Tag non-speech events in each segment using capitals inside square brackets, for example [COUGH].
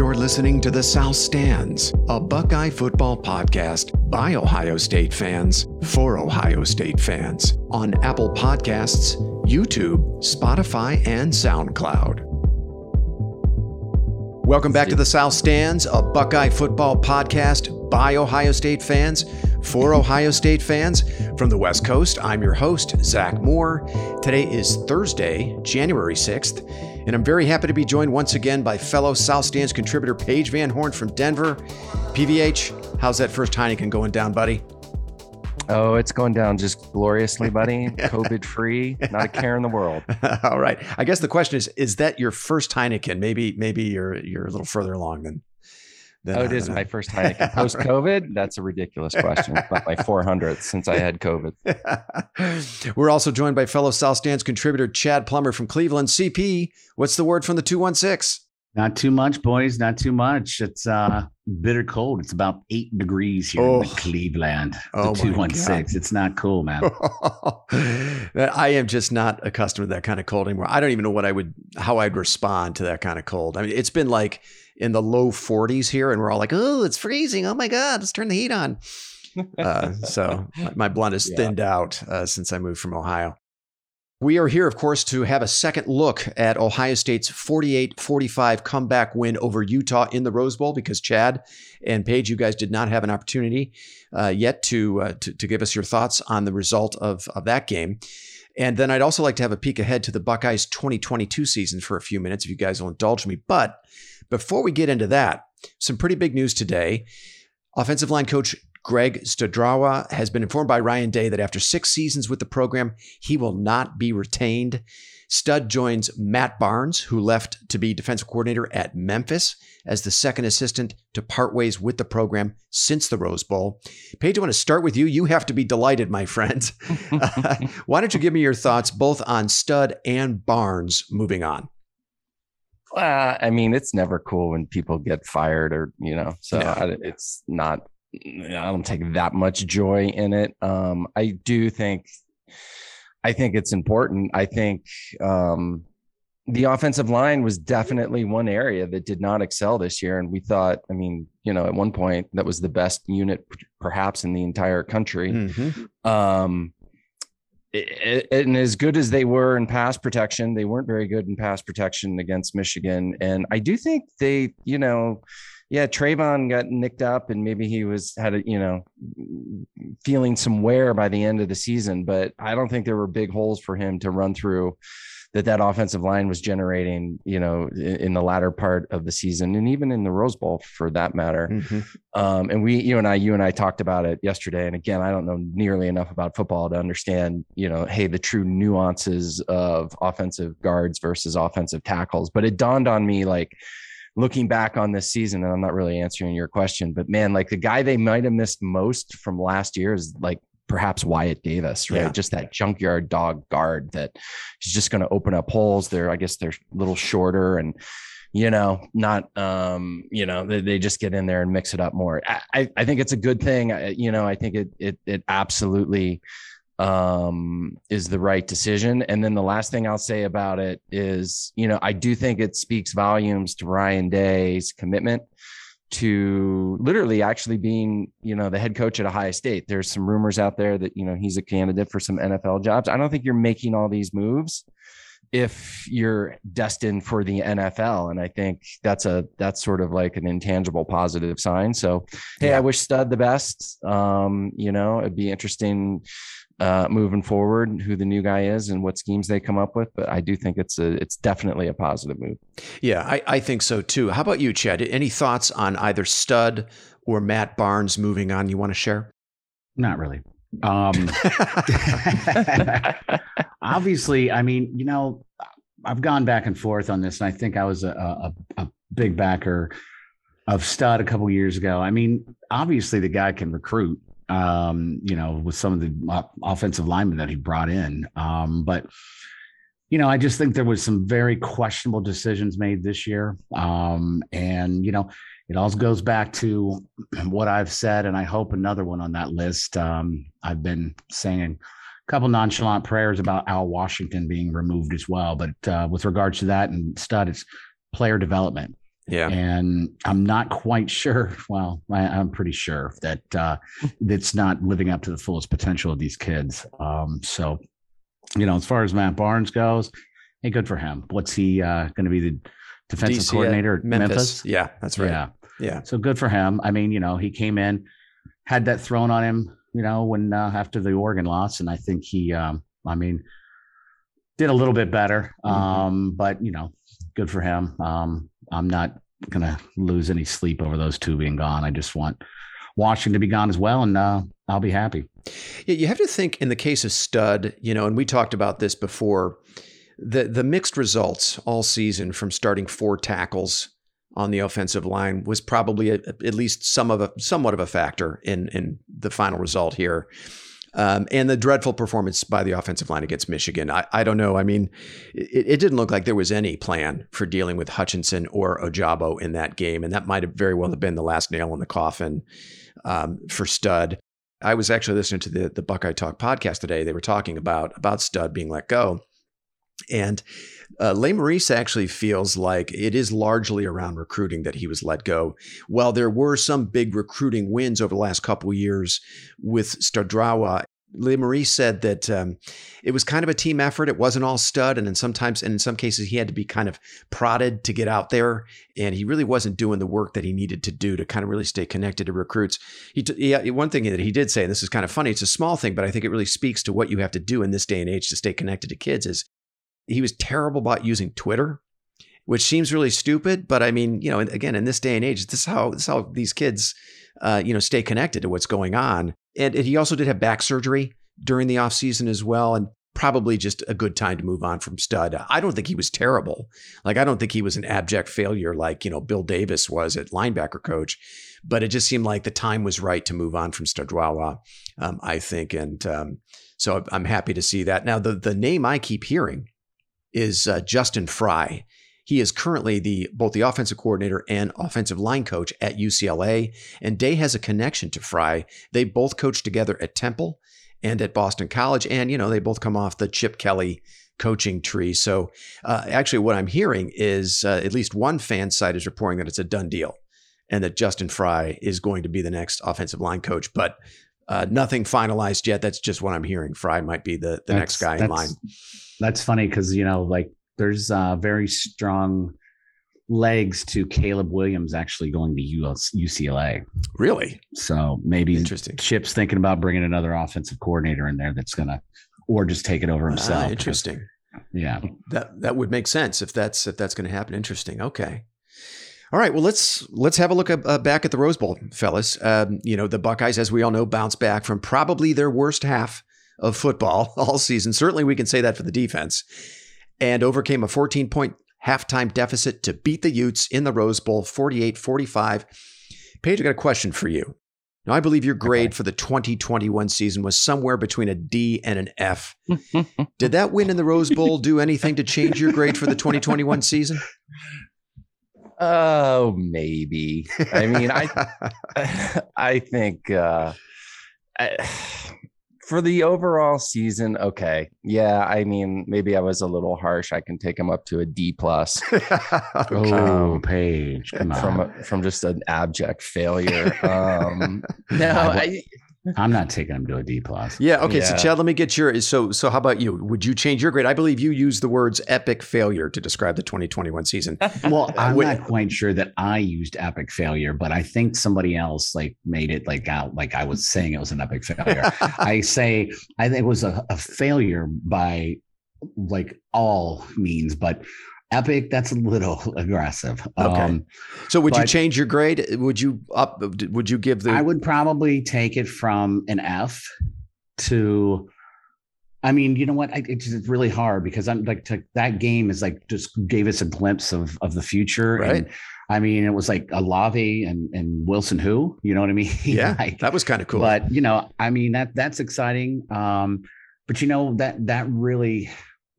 You're listening to The South Stands, a Buckeye football podcast by Ohio State fans for Ohio State fans on Apple Podcasts, YouTube, Spotify, and SoundCloud. Welcome back to The South Stands, a Buckeye football podcast by Ohio State fans for [LAUGHS] Ohio State fans. From the West Coast, I'm your host, Zach Moore. Today is Thursday, January 6th. And I'm very happy to be joined once again by fellow South Stands contributor Paige Van Horn from Denver. PVH, how's that first Heineken going down, buddy? Oh, it's going down just gloriously, buddy. [LAUGHS] COVID free, not a care in the world. [LAUGHS] All right. I guess the question is: Is that your first Heineken? Maybe, maybe you're you're a little further along than oh, it is my first [LAUGHS] Heineken post COVID. That's a ridiculous question. but my 400th since I had COVID. [LAUGHS] We're also joined by fellow South Stands contributor Chad Plummer from Cleveland. CP, what's the word from the 216? Not too much, boys. Not too much. It's uh bitter cold. It's about eight degrees here oh. in Cleveland. The oh 216. It's not cool, man. [LAUGHS] I am just not accustomed to that kind of cold anymore. I don't even know what I would how I'd respond to that kind of cold. I mean, it's been like in the low 40s here, and we're all like, "Oh, it's freezing! Oh my god, let's turn the heat on." [LAUGHS] Uh, so my blood is thinned out uh, since I moved from Ohio. We are here, of course, to have a second look at Ohio State's 48 45 comeback win over Utah in the Rose Bowl because Chad and Paige, you guys did not have an opportunity uh, yet to, uh, to, to give us your thoughts on the result of, of that game. And then I'd also like to have a peek ahead to the Buckeyes 2022 season for a few minutes, if you guys will indulge me. But before we get into that, some pretty big news today. Offensive line coach Greg Studrawa has been informed by Ryan Day that after six seasons with the program, he will not be retained. Stud joins Matt Barnes, who left to be defensive coordinator at Memphis as the second assistant to part ways with the program since the Rose Bowl. Paige, I want to start with you. You have to be delighted, my friend. uh, [LAUGHS] [LAUGHS] why don't you give me your thoughts both on Stud and Barnes moving on? Uh, I mean, it's never cool when people get fired or, you know, so I, it's not, I don't take that much joy in it. Um, I do think, I think it's important. I think, um, the offensive line was definitely one area that did not excel this year. And we thought, I mean, you know, at one point that was the best unit perhaps in the entire country. Mm-hmm. Um, and as good as they were in pass protection, they weren't very good in pass protection against Michigan. And I do think they, you know, yeah, Trevon got nicked up and maybe he was had a, you know, feeling some wear by the end of the season, but I don't think there were big holes for him to run through that that offensive line was generating, you know, in, in, the latter part of the season and even in the Rose Bowl for that matter. Mm-hmm. Um, and we, you and I, you and I talked about it yesterday. And again, I don't know nearly enough about football to understand, you know, hey, the true nuances of offensive guards versus offensive tackles. But it dawned on me like, looking back on this season, and I'm not really answering your question, but man, like the guy they might have missed most from last year is like perhaps Wyatt Davis, right? Yeah. Just that junkyard dog guard that is just going to open up holes. They're, I guess, they're a little shorter and you know, not, um, you know, they, they just get in there and mix it up more. I, I think it's a good thing. I, you know, I think it, it, it absolutely, um, is the right decision. And then the last thing I'll say about it is, you know, I do think it speaks volumes to Ryan Day's commitment to literally actually being, you know, the head coach at Ohio State. There's some rumors out there that, you know, he's a candidate for some NFL jobs. I don't think you're making all these moves if you're destined for the NFL. And I think that's a that's sort of like an intangible positive sign. So hey, yeah. I wish Stud the best. Um, you know, it'd be interesting uh, moving forward, who the new guy is and what schemes they come up with. But I do think it's a it's definitely a positive move. Yeah, I, I think so too. How about you, Chad? Any thoughts on either Stud or Matt Barnes moving on? You want to share? Not really. Um, [LAUGHS] obviously, I mean, you know, I've gone back and forth on this, and I think I was a, a, a big backer of Stud a couple years ago. I mean, obviously, the guy can recruit um, you know, with some of the offensive linemen that he brought in. Um, but you know, I just think there was some very questionable decisions made this year. Um, and you know, it all goes back to [CLEARS THROAT] what I've said, and I hope another one on that list. Um, I've been saying a couple nonchalant prayers about Al Washington being removed as well. But uh, with regards to that and stud, it's player development. Yeah. And I'm not quite sure. Well, I, am pretty sure that uh, it's not living up to the fullest potential of these kids. Um, so, you know, as far as Matt Barnes goes, hey, good for him. What's he uh, going to be the defensive DC coordinator at Memphis? Memphis? Yeah, that's right. Yeah. Yeah. So good for him. I mean, you know, he came in, had that thrown on him, you know, when uh, after the Oregon loss, and I think he, um, I mean, did a little bit better. Mm-hmm. Um, but you know, good for him. Um, I'm not gonna lose any sleep over those two being gone. I just want Washington to be gone as well, and uh, I'll be happy. Yeah, you have to think in the case of Stud, you know, and we talked about this before. The the mixed results all season from starting four tackles on the offensive line was probably a, at least some of a somewhat of a factor in in the final result here. Um, and the dreadful performance by the offensive line against Michigan. I, I don't know. I mean, it, it, didn't look like there was any plan for dealing with Hutchinson or Ojabo in that game. And that might have very well have been the last nail in the coffin um, for Stud. I was actually listening to the, the Buckeye Talk podcast today. They were talking about, about Stud being let go. And uh, Lesmerises actually feels like it is largely around recruiting that he was let go. While there were some big recruiting wins over the last couple years with Studrawa, Lesmerises said that um, it was kind of a team effort. It wasn't all stud, and in sometimes and in some cases he had to be kind of prodded to get out there, and he really wasn't doing the work that he needed to do to kind of really stay connected to recruits. He, t- one thing that he did say, and this is kind of funny. It's a small thing, but I think it really speaks to what you have to do in this day and age to stay connected to kids. Is he was terrible about using Twitter, which seems really stupid. But I mean, you know, again, in this day and age, this is how this is how these kids, uh, you know, stay connected to what's going on. And, and he also did have back surgery during the off season as well, and probably just a good time to move on from Stud. I don't think he was terrible. Like I don't think he was an abject failure like you know Bill Davis was at linebacker coach. But it just seemed like the time was right to move on from Studrawa, um, I think, and um, so I'm happy to see that. Now the the name I keep hearing is uh, Justin Frye. He is currently the both the offensive coordinator and offensive line coach at UCLA, and Day has a connection to Frye. They both coached together at Temple and at Boston College, and you know they both come off the Chip Kelly coaching tree. So uh, actually, what I'm hearing is uh, at least one fan site is reporting that it's a done deal, and that Justin Frye is going to be the next offensive line coach, but. Uh, nothing finalized yet. That's just what I'm hearing. Frye might be the, the next guy in line that's funny because you know, like there's uh, very strong legs to Caleb Williams actually going to US, UCLA. Really? So maybe interesting. Chip's thinking about bringing another offensive coordinator in there that's gonna, or just take it over ah, himself. Ah, interesting. Yeah, that that would make sense if that's if that's going to happen. Interesting. Okay. All right, well let's let's have a look uh, back at the Rose Bowl, fellas. Um, you know the Buckeyes, as we all know, bounced back from probably their worst half of football [LAUGHS] all season. Certainly, we can say that for the defense. And overcame a 14 point halftime deficit to beat the Utes in the Rose Bowl 48 45. Paige, I got a question for you. Now, I believe your grade okay. for the 2021 season was somewhere between a D and an F. Did that win in the Rose Bowl do anything to change your grade for the 2021 season? [LAUGHS] Oh, maybe. I mean, I [LAUGHS] I think uh, I, for the overall season, okay. Yeah, I mean, maybe I was a little harsh. I can take him up to a D plus. [LAUGHS] oh, Paige, from from just an abject failure. Um, [LAUGHS] no, I, [LAUGHS] I'm not taking him to a D plus. Yeah. Okay. Yeah. So Chad, let me get your. So so how about you? Would you change your grade? I believe you used the words epic failure to describe the 2021 season. [LAUGHS] well, I'm not quite sure that I used epic failure, but I think somebody else like made it like out like I was saying it was an epic failure. [LAUGHS] I say I think it was a, a failure by like all means, but Epic, that's a little [LAUGHS] aggressive. Okay. Um, so would you change your grade? Would you up? Would you give the? I would probably take it from an F to. I mean, you know what? I, it's really hard because I'm like to, that game is like just gave us a glimpse of of the future. Right. And, I mean, it was like Olave and and Wilson who, you know what I mean? [LAUGHS] Yeah, like, that was kind of cool. But you know, I mean that that's exciting. Um, but you know that that really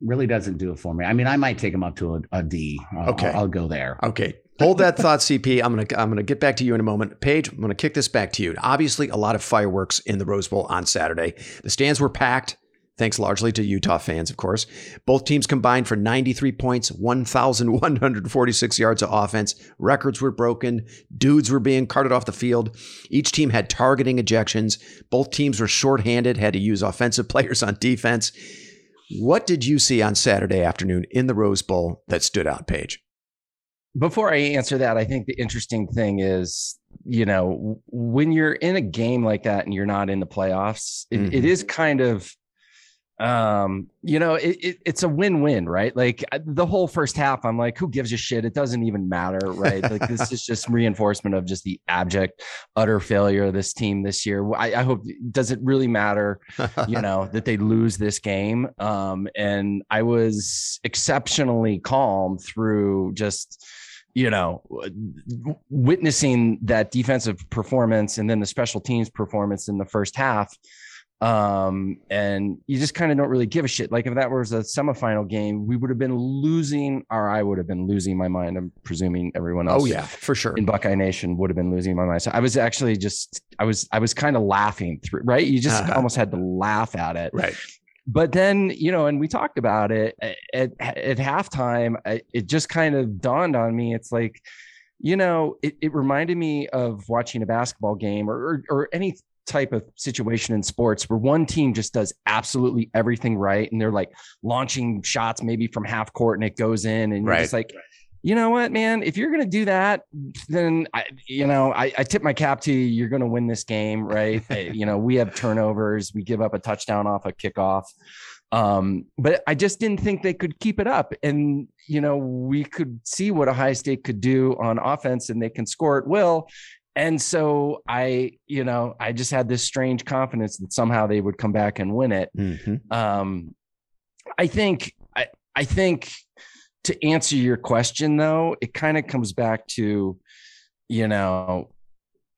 really doesn't do it for me. I mean, I might take him up to a, a D. okay, I'll, I'll, go there. Okay, hold that thought, CP. I'm gonna I'm gonna get back to you in a moment. Paige, I'm gonna kick this back to you. Obviously, a lot of fireworks in the Rose Bowl on Saturday. The stands were packed. thanks largely to Utah fans, of course. Both teams combined for 93 points, 1,146 yards of offense. Records were broken. Dudes were being carted off the field. Each team had targeting ejections. Both teams were shorthanded, had to use offensive [LAUGHS] players on defense. What did you see on Saturday afternoon in the Rose Bowl that stood out, Paige? Before I answer that, I think the interesting thing is, you know, when you're in a game like that and you're not in the playoffs, it, mm-hmm. it is kind of um you know it, it, it's a win-win right? Like the whole first half i'm like who gives a shit? It doesn't even matter right? Like this is just [LAUGHS] reinforcement of just the abject utter failure of this team this year. I, I hope does it really matter you know [LAUGHS] that they lose this game? Um and i was exceptionally calm through just you know, witnessing that defensive performance and then the special teams performance in the first half um, and you just kind of don't really give a shit. Like if that was a semifinal game, we would have been losing, or I would have been losing my mind. I'm presuming everyone else. Oh yeah, for sure. In Buckeye Nation would have been losing my mind. So I was actually just, I was, I was kind of laughing through. Right, you just uh-huh. almost had to laugh at it. Right. But then, you know, and we talked about it at, at halftime. It just kind of dawned on me. It's like, you know, it, it reminded me of watching a basketball game or, or, or any type of situation in sports where one team just does absolutely everything right and they're like launching shots maybe from half court and it goes in and you're right. just like you know what man? If you're going to do that then i you know I, I tip my cap to you. You're going to win this game right? [LAUGHS] Eh, you know we have turnovers. We give up a touchdown off a kickoff. Um, but I just didn't think they could keep it up. And, you know, we could see what Ohio State could do on offense and they can score at will and so I, you know, I just had this strange confidence that somehow they would come back and win it. Mm-hmm. Um, I think, I, I think to answer your question though, it kind of comes back to, you know,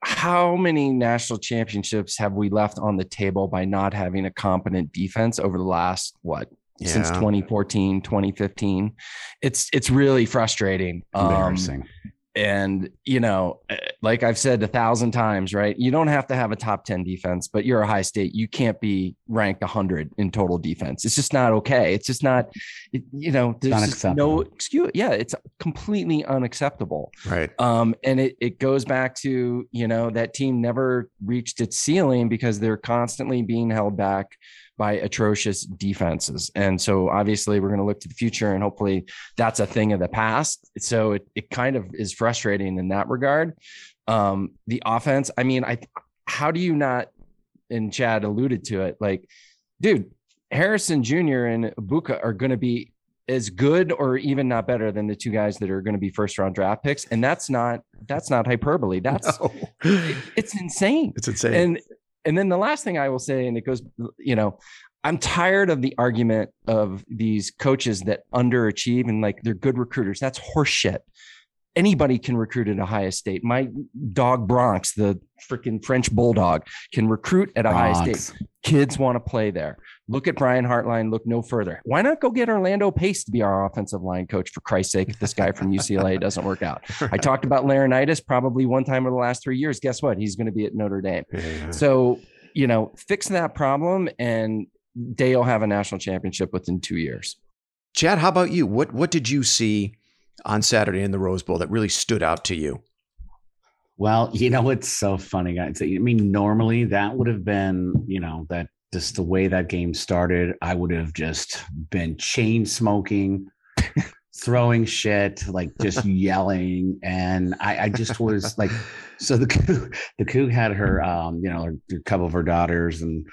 how many national championships have we left on the table by not having a competent defense over the last what yeah. since 2014 2015 it's it's really frustrating um, embarrassing and, you know, eh, like I've said a thousand times, right? You don't have to have a top 10 defense, but you're Ohio State. You can't be ranked 100 in total defense. It's just not okay. It's just not, it, you know, there's no excuse. Yeah, it's completely unacceptable. Right. Um, and it, it goes back to, you know, that team never reached its ceiling because they're constantly being held back by atrocious defenses. And so obviously we're going to look to the future and hopefully that's a thing of the past. So it, it kind of is frustrating in that regard. Um, the offense, I mean, I, how do you not, and Chad alluded to it, like, dude, Harrison Jr. and Egbuka are going to be as good or even not better than the two guys that are going to be first round draft picks and that's not that's not hyperbole that's [LAUGHS] no. it's insane it's insane and and then the last thing I will say, and it goes, you know, I'm tired of the argument of these coaches that underachieve and like they're good recruiters. That's horseshit. Anybody can recruit at Ohio State. My dog Bronx, the freaking French bulldog, can recruit at Ohio State. Kids want to play there. Look at Brian Hartline. Look no further. Why not go get Orlando Pace to be our offensive line coach for Christ's sake? If this guy from UCLA [LAUGHS] doesn't work out, I talked about Laurinaitis probably one time in the last three years. Guess what? He's going to be at Notre Dame. Yeah. So you know, fix that problem, and Dale have a national championship within two years. Chad, how about you? What what did you see on Saturday in the Rose Bowl that really stood out to you? Well, you know, it's so funny, guys. I mean, normally that would have been, you know, that just the way that game started, I would have just been chain smoking, throwing shit, like just [LAUGHS] yelling. And I, I just was like, so the Coug, the Coug had her, um, you know, a couple of her daughters and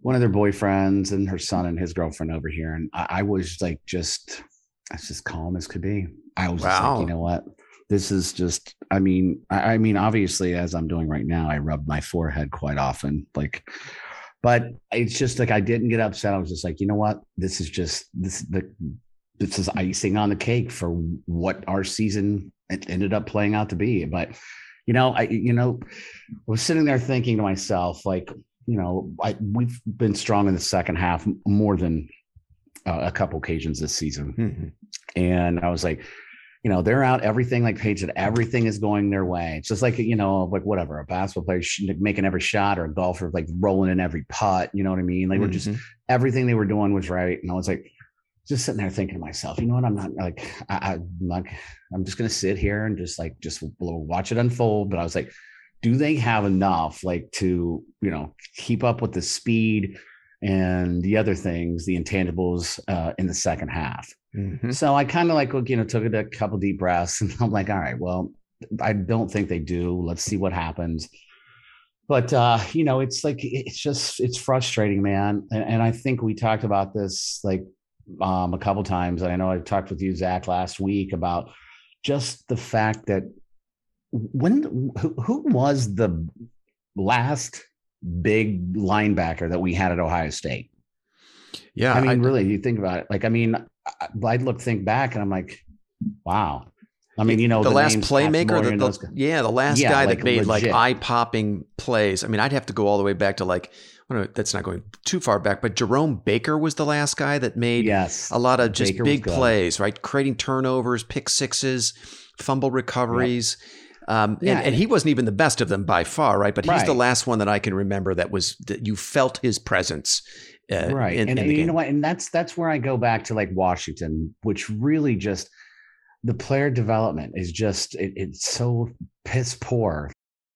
one of their boyfriends and her son and his girlfriend over here. And I, I was like, just, as just calm as could be. I was wow. like, you know what? This is just, I mean, I, I mean, obviously, as I'm doing right now, I rub my forehead quite often. Like, but it's just like I didn't get upset. I was just like, you know what? This is just this the this is icing on the cake for what our season ended up playing out to be. But you know, I you know, I was sitting there thinking to myself, like, you know, I we've been strong in the second half more than uh, a couple occasions this season, mm-hmm. and I was like, you know, they're out everything like Paige said, everything is going their way. It's just like, you know, like whatever, a basketball player making every shot or a golfer like rolling in every putt. You know what I mean? Like mm-hmm. we're just mm-hmm. everything they were doing was right. And I was like, just sitting there thinking to myself, you know what? I'm not like I, am like I'm just gonna sit here and just like just watch it unfold. But I was like, do they have enough like to you know keep up with the speed and the other things, the intangibles uh, in the second half? Mm-hmm. So I kind of like you know took a couple deep breaths [LAUGHS] and I'm like, all right, well, I don't think they do. Let's see what happens. But uh, you know, it's like it's just it's frustrating, man. And, and I think we talked about this like um, a couple times. I know I talked with you, Zach, last week about just the fact that when who, who was the last big linebacker that we had at Ohio State? Yeah, I mean, I, really, you think about it. Like, I mean, I'd look think back, and I'm like, wow. I mean, you know, the, the last playmaker, the, the, yeah, the last yeah, guy like that made legit. like eye popping plays. I mean, I'd have to go all the way back to like that's not going too far back, but Jerome Baker was the last guy that made yes. a lot of just Baker big plays, right? Creating turnovers, pick sixes, fumble recoveries. Yep. Um, yeah. and, and, he wasn't even the best of them by far, right? But he's right. the last one that I can remember that was that you felt his presence. Uh, right. In, and, in and you know what? And that's that's where I go back to like Washington, which really just the player development is just it, it's so piss poor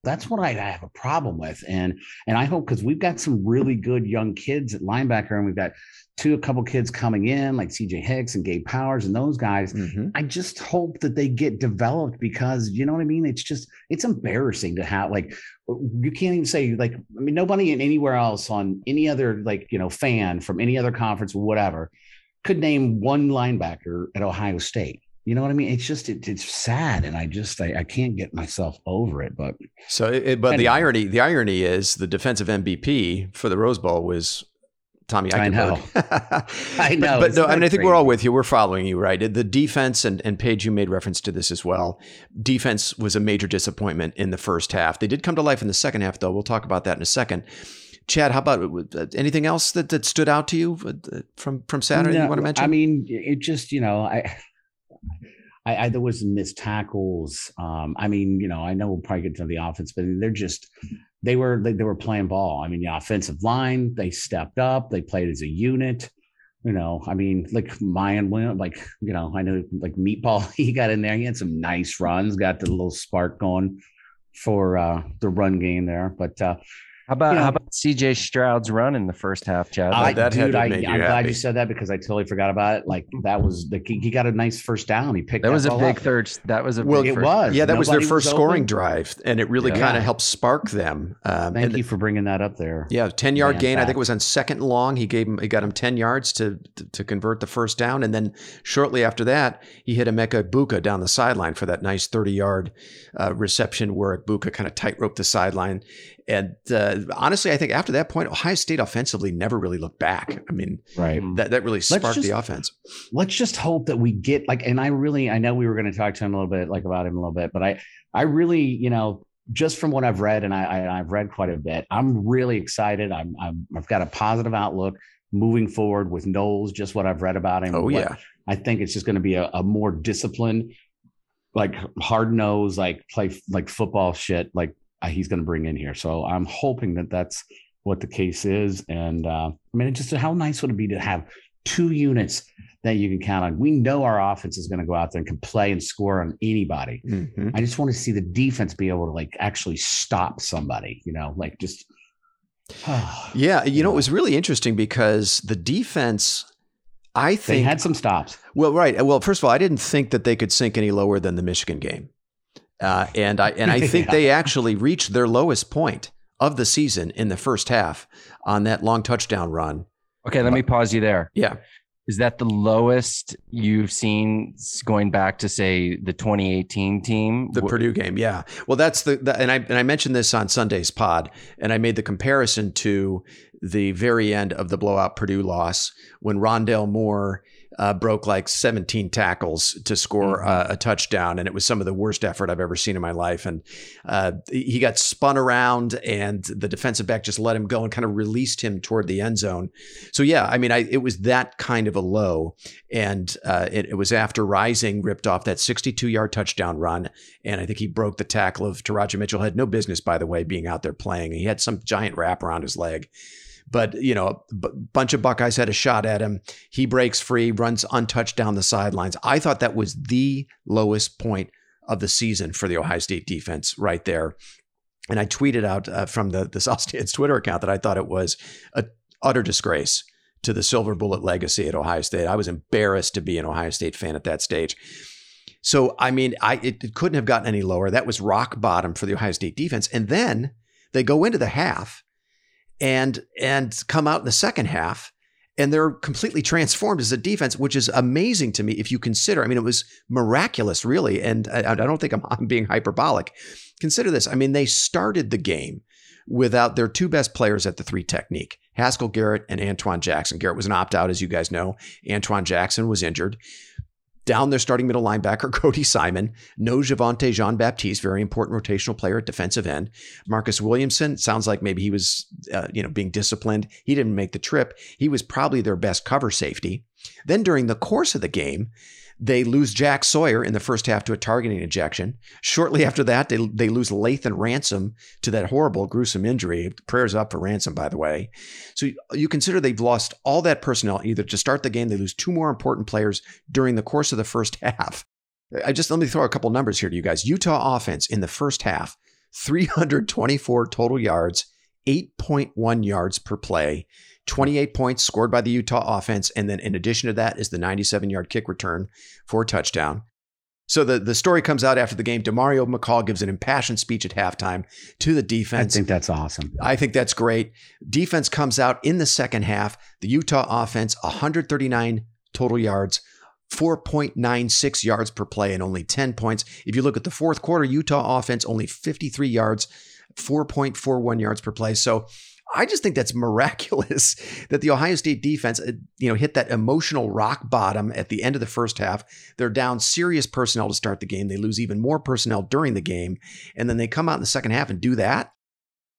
that's what I, I, have a problem with. And and I hope because we've got some really good young kids at linebacker, and we've got two a couple kids coming in like CJ Hicks and Gabe Powers and those guys. Mm-hmm. I just hope that they get developed because you know what I mean. It's just it's embarrassing to have like you can't even say like I mean nobody in anywhere else on any other like you know fan from any other conference whatever could name one linebacker at Ohio State. You know what I mean? It's just it, it's sad, and I just I, I can't get myself over it. But so, it, but anyway. the irony the irony is the defensive MVP for the Rose Bowl was Tommy Eichenberg. [LAUGHS] I know. I know. but, but no, I mean, I think crazy. we're all with you. We're following you, right? The defense, and, and Paige, you made reference to this as well. Defense was a major disappointment in the first half. They did come to life in the second half, though. We'll talk about that in a second. Chad, how about anything else that, that stood out to you uh, from from Saturday no, you want to mention? I mean, it just, you know, I I, I, there was missed tackles. Um, I mean, you know, I know we'll probably get to the offense, but they're just they were they, they were playing ball. I mean, the offensive line they stepped up, they played as a unit. You know, I mean, like Miyan went like you know, I know like Meatball, [LAUGHS] he got in there, he had some nice runs, got the little spark going for uh the run game there. But uh how about you know, how about CJ Stroud's run in the first half, Chad? I, that dude, I, am glad you said that because I totally forgot about it. Like that was the he got a nice first down. He picked that, that was a big up. third. That was a well, it first, was yeah. That Nobody was their first was scoring open. drive, and it really yeah. kind of helped spark them. Um, Thank you for bringing that up there. Yeah, ten yard gain. Back. I think it was on second long. He gave him he got him ten yards to, to, to convert the first down, and then shortly after that, he hit Emeka Egbuka down the sideline for that nice thirty yard uh, reception where Egbuka kind of tightrope the sideline and uh, honestly, I think after that point, Ohio State offensively never really looked back. I mean, right. That that really sparked just, the offense. Let's just hope that we get like, and I really, I know we were going to talk to him a little bit, like about him a little bit, but I, I really, you know, just from what I've read, and I, I have read quite a bit, I'm really excited. I'm, I'm I've got a positive outlook moving forward with Knowles. Just what I've read about him. Oh yeah. I think it's just going to be a, a more disciplined, like hard nose, like play like football shit, like he's going to bring in here. So I'm hoping that that's what the case is. And uh, I mean, it just how nice would it be to have two units that you can count on? We know our offense is going to go out there and can play and score on anybody. Mm-hmm. I just want to see the defense be able to like actually stop somebody, you know, like just. [SIGHS] yeah, you know, it was really interesting because the defense I think they had some stops. Well, right. Well, first of all, I didn't think that they could sink any lower than the Michigan game. Uh, and I and I [LAUGHS] think yeah. they actually reached their lowest point of the season in the first half on that long touchdown run. Okay, let me pause you there. Yeah. Is that the lowest you've seen going back to say the 2018 team? The Purdue game, yeah. Well, that's the, the and I and I mentioned this on Sunday's pod, and I made the comparison to the very end of the blowout Purdue loss when Rondale Moore uh, broke like 17 tackles to score Mhm. uh, a touchdown, and it was some of the worst effort I've ever seen in my life. And uh, he got spun around, and the defensive back just let him go and kind of released him toward the end zone. So yeah, I mean, I, it was that kind of a low, and uh, it, it was after Rising ripped off that 62 yard touchdown run, and I think he broke the tackle of Teradja Mitchell. Had no business, by the way, being out there playing. He had some giant wrap around his leg. But you know, a b- bunch of Buckeyes had a shot at him. He breaks free, runs untouched down the sidelines. I thought that was the lowest point of the season for the Ohio State defense, right there. And I tweeted out uh, from the the [LAUGHS] South Twitter account that I thought it was a utter disgrace to the Silver Bullet legacy at Ohio State. I was embarrassed to be an Ohio State fan at that stage. So I mean, I it, it couldn't have gotten any lower. That was rock bottom for the Ohio State defense. And then they go into the half and and come out in the second half and they're completely transformed as a defense, which is amazing to me if you consider. I mean, it was miraculous, really, and I, I don't think I'm, [LAUGHS] I'm being hyperbolic. Consider this. I mean, they started the game without their two best players at the three technique, Haskell Garrett and Antwuan Jackson. Garrett was an opt out, as you guys know. Antwuan Jackson was injured. Down their starting middle linebacker, [LAUGHS] Cody Simon. No Javontae Jean Baptiste, very important rotational player at defensive end. Marcus Williamson, sounds like maybe he was, uh, you know, being disciplined. He didn't make the trip. He was probably their best cover safety. Then during the course of the game, they lose Jack Sawyer in the first half to a targeting ejection. Shortly after that, they, they lose Lathan Ransom to that horrible, gruesome injury. Prayers up for Ransom, by the way. So you, consider they've lost all that personnel either to start the game, they lose two more important players during the course of the first [LAUGHS] half. I just let me throw a couple numbers here to you guys. Utah offense in the first half, 324 total yards, 8.1 yards per play. 28 points scored by the Utah offense. And then in addition to that is the 97 yard kick return for a touchdown. So the, the story comes out after the game. Demario McCall gives an impassioned speech at halftime to the defense. I think that's awesome. I think that's great. Defense comes out in the second half. The Utah offense, 139 total yards, 4.96 yards per play, and only 10 points. If you look at the fourth quarter, Utah offense, only 53 yards, 4.41 yards per play. So I just think that's miraculous [LAUGHS] that the Ohio State defense, uh, you know, hit that emotional rock bottom at the end of the first half. They're down serious personnel to start the game. They lose even more personnel during the game, and then they come out in the second half and do that.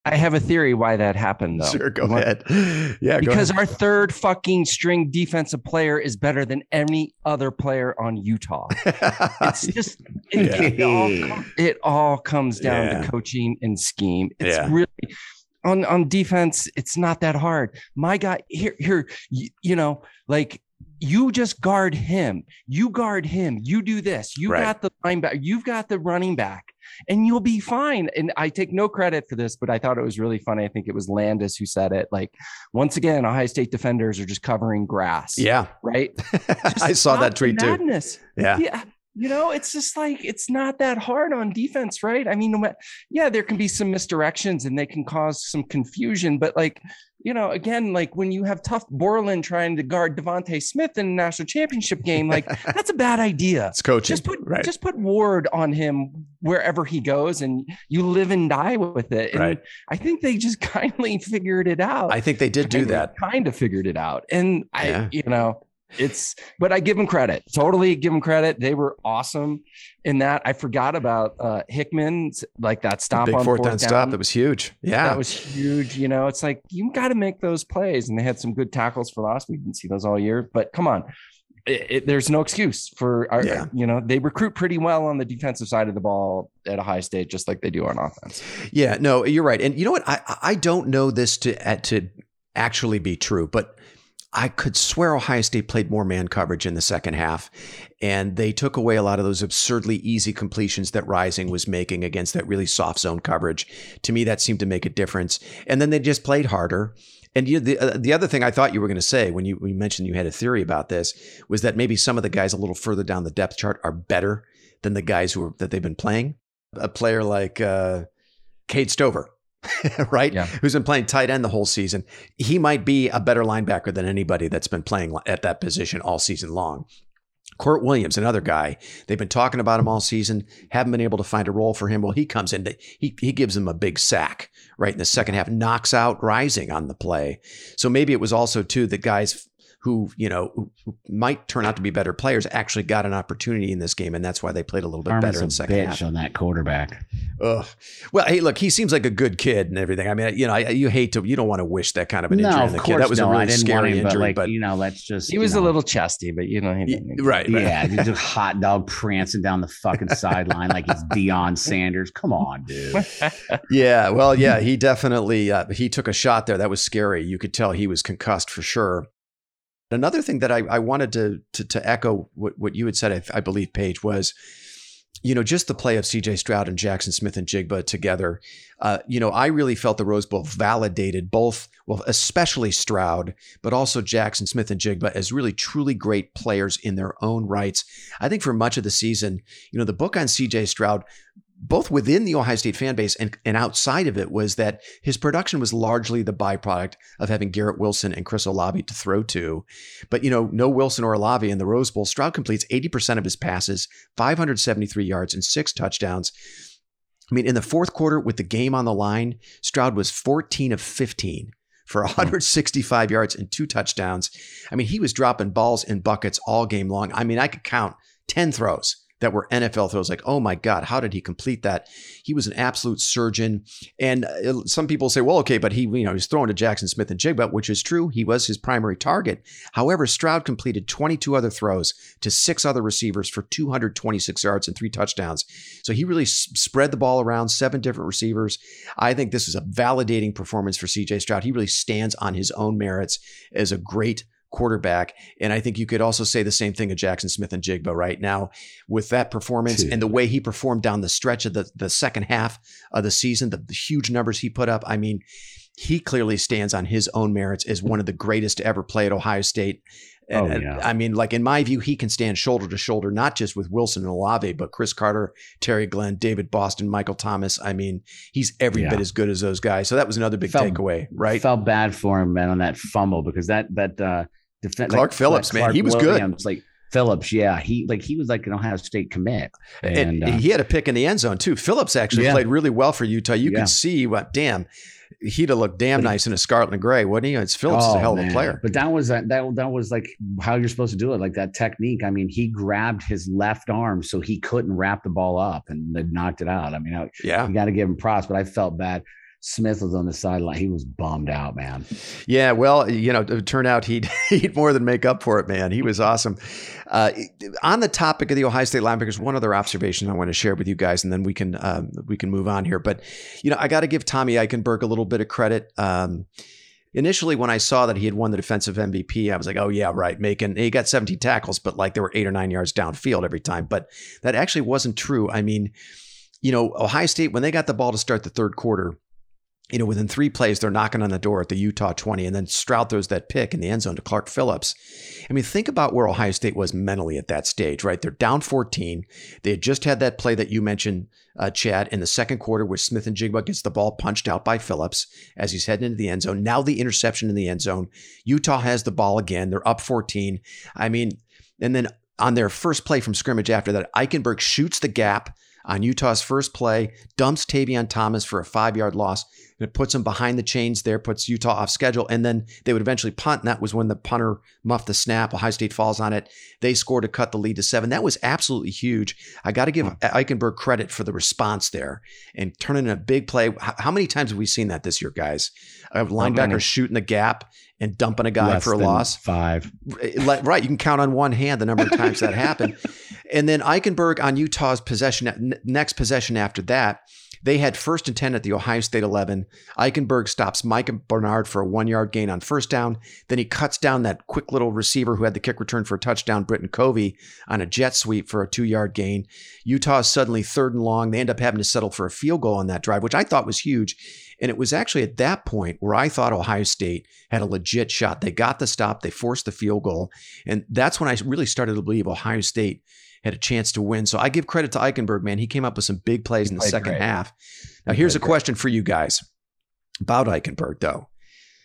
I have a theory why that happened though. Sure, go want- ahead. [LAUGHS] Yeah, go because ahead. our third fucking string defensive player is better than any other player on Utah. [LAUGHS] It's just it, Yeah. it all, it all comes down Yeah. to coaching and scheme. It's Yeah. really on on defense. It's not that hard. My guy here here you, you know like you just guard him. You guard him. You do this. You Right. got the linebacker. You've got the running back. And you'll be fine. And I take no credit for this, but I thought it was really funny. I think it was Landis who said it. Like, once again, Ohio State defenders are just covering grass. yeah, Right. [LAUGHS] I saw that tweet too. madness. Yeah, Yeah. You know, it's just like it's not that hard on defense, right? I mean, yeah, there can be some misdirections and they can cause some confusion, but like, you know, again, like when you have Tuf Borland trying to guard DeVonta Smith in a national championship game, like [LAUGHS] that's a bad idea. it's coaching. Just put right. just put Ward on him wherever he goes, and you live and die with it. And Right. I think they just [LAUGHS] kindly figured it out. I think they did do that. Kind of figured it out, and I, you know, it's. But I give them credit. Totally give them credit. They were awesome in that. I forgot about uh Hickman's like that stop Big on fourth down stop. That was huge. Yeah, that was huge. You know, it's like you got to make those plays, and they had some good tackles for loss. We didn't see those all year, but come on, it, it- there's no excuse for our. Yeah. You know, they recruit pretty well on the defensive side of the ball at Ohio State, just like they do on offense. Yeah, no, you're right. And you know what? I I don't know this to to actually be true, but I could swear Ohio State played more man coverage in the second half, and they took away a lot of those absurdly easy completions that Rising was making against that really soft zone coverage. To me, that seemed to make a difference. And then they just played harder. And you, the uh, the other thing I thought you were going to say when you, when you mentioned you had a theory about this was that maybe some of the guys a little further down the depth chart are better than the guys who are, that they've been playing. A player like uh, Cade Stover, [LAUGHS] right? Yeah. Who's been playing tight end the whole season. He might be a better linebacker than anybody that's been playing at that position all season long. Kourt Williams, another guy, they've been talking about him all season, haven't been able to find a role for him. Well, he comes in, he, he gives them a big sack right in the second half, knocks out Rising on the play. So maybe it was also, too, that guys who you know who might turn out to be better players actually got an opportunity in this game, and that's why they played a little bit Armin's better in the second bitch half. on that quarterback. Ugh. Well, hey, look, he seems like a good kid and everything. I mean, you know, I, you hate to, you don't want to wish that kind of an injury no, on of the course kid. That was no. a really I didn't want scary him, injury, but like but you know, let's just He you was know, a little chesty, but you know, he Y- didn't. right, right. Yeah, he's a hot dog prancing down the fucking [LAUGHS] sideline like he's Deion Sanders. Come on, dude. [LAUGHS] Yeah, well, yeah, he definitely uh, he took a shot there. That was scary. You could tell he was concussed for sure. Another thing that I, I wanted to, to to echo what, what you had said, I, I believe, Paige, was you know just the play of C.J. Stroud and Jaxon Smith-Njigba together. Uh, you know, I really felt the Rose Bowl validated both, well, especially Stroud, but also Jaxon Smith-Njigba as really truly great players in their own rights. I think for much of the season, you know, the book on C.J. Stroud both within the Ohio State fan base and, and outside of it was that his production was largely the byproduct of having Garrett Wilson and Chris Olave to throw to. But, you know, no Wilson or Olave in the Rose Bowl. Stroud completes 80% of his passes, 573 yards, and six touchdowns. I mean, in the fourth quarter with the game on the line, Stroud was 14 of 15 for hmm. 165 yards and two touchdowns. I mean, he was dropping balls in buckets all game long. I mean, I could count 10 throws that were NFL throws. Like, oh my God, how did he complete that? He was an absolute surgeon. And uh, some people say, well, okay, but he, you know, he's throwing to Jaxon Smith-Njigba, which is true. He was his primary target. However, Stroud completed 22 other throws to six other receivers for 226 yards and three touchdowns. So he really s- spread the ball around seven different receivers. I think this is a validating performance for CJ Stroud. He really stands on his own merits as a great quarterback. And I think you could also say the same thing of Jaxon Smith-Njigba right now with that performance Dude. and the way he performed down the stretch of the, the second half of the season, the, the huge numbers he put up. I mean, he clearly stands on his own merits as one of the greatest to ever play at Ohio State. And, Oh, yeah. I mean, like in my view, he can stand shoulder to shoulder, not just with Wilson and Olave, but Cris Carter, Terry Glenn, David Boston, Michael Thomas. I mean, he's every Yeah. bit as good as those guys. So that was another big Felt- takeaway, right? Felt bad for him, man, on that fumble because that that uh defense Clark Phillips, man, he was good. good. Like Phillips, yeah, he like he was like an Ohio State commit, And, and, uh, he had a pick in the end zone too. Phillips actually Yeah. played really well for Utah. You Yeah. could see what, damn, he'd have looked damn nice in a scarlet and gray, wouldn't he? It's Phillips is a Oh, hell of a player. But that was that, that that was like how you're supposed to do it, like that technique. I mean, he grabbed his left arm so he couldn't wrap the ball up and knocked it out. I mean, I, Yeah. you got to give him props, but I felt bad. Smith was on the sideline. He was bummed out, man. Yeah, well, you know, it turned out he'd [LAUGHS] he'd more than make up for it, man. He was awesome. Uh, on the topic of the Ohio State linebackers, one other observation I want to share with you guys, and then we can um, we can move on here. But you know, I got to give Tommy Eichenberg a little bit of credit. Um, initially, when I saw that he had won the defensive MVP, I was like, oh yeah, right, making he got 17 tackles, but like there were eight or nine yards downfield every time. But that actually wasn't true. I mean, you know, Ohio State when they got the ball to start the third quarter you know, within three plays, they're knocking on the door at the Utah 20, and then Stroud throws that pick in the end zone to Clark Phillips. I mean, think about where Ohio State was mentally at that stage, right? They're down 14. They had just had that play that you mentioned, uh, Chad, in the second quarter where Smith-Njigba gets the ball punched out by Phillips as he's heading into the end zone. Now the interception in the end zone. Utah has the ball again. They're up 14. I mean, and then on their first play from scrimmage after that, Eichenberg shoots the gap on Utah's first play, dumps Tavion Thomas for a five yard loss. It puts them behind the chains there, puts Utah off schedule, and then they would eventually punt. And that was when the punter muffed the snap. Ohio State falls on it. They score to cut the lead to seven. That was absolutely huge. I got to give Eichenberg credit for the response there and turning a big play. How many times have we seen that this year, guys? A linebacker shooting the gap and dumping a guy Less for a loss. Five. Right, you can count on one hand the number of times that happened. [LAUGHS] And then Eichenberg on Utah's possession, next possession after that, they had first and 10 at the Ohio State 11. Eichenberg stops Micah Bernard for a one yard gain on first down. Then he cuts down that quick little receiver who had the kick return for a touchdown, Britton Covey, on a jet sweep for a two yard gain. Utah is suddenly third and long. They end up having to settle for a field goal on that drive, which I thought was huge. And it was actually at that point where I thought Ohio State had a legit shot. They got the stop, they forced the field goal. And that's when I really started to believe Ohio State had a chance to win. So I give credit to Eichenberg, man. He came up with some big plays in the second great. half. Now, He here's a great. question for you guys about Eichenberg, though.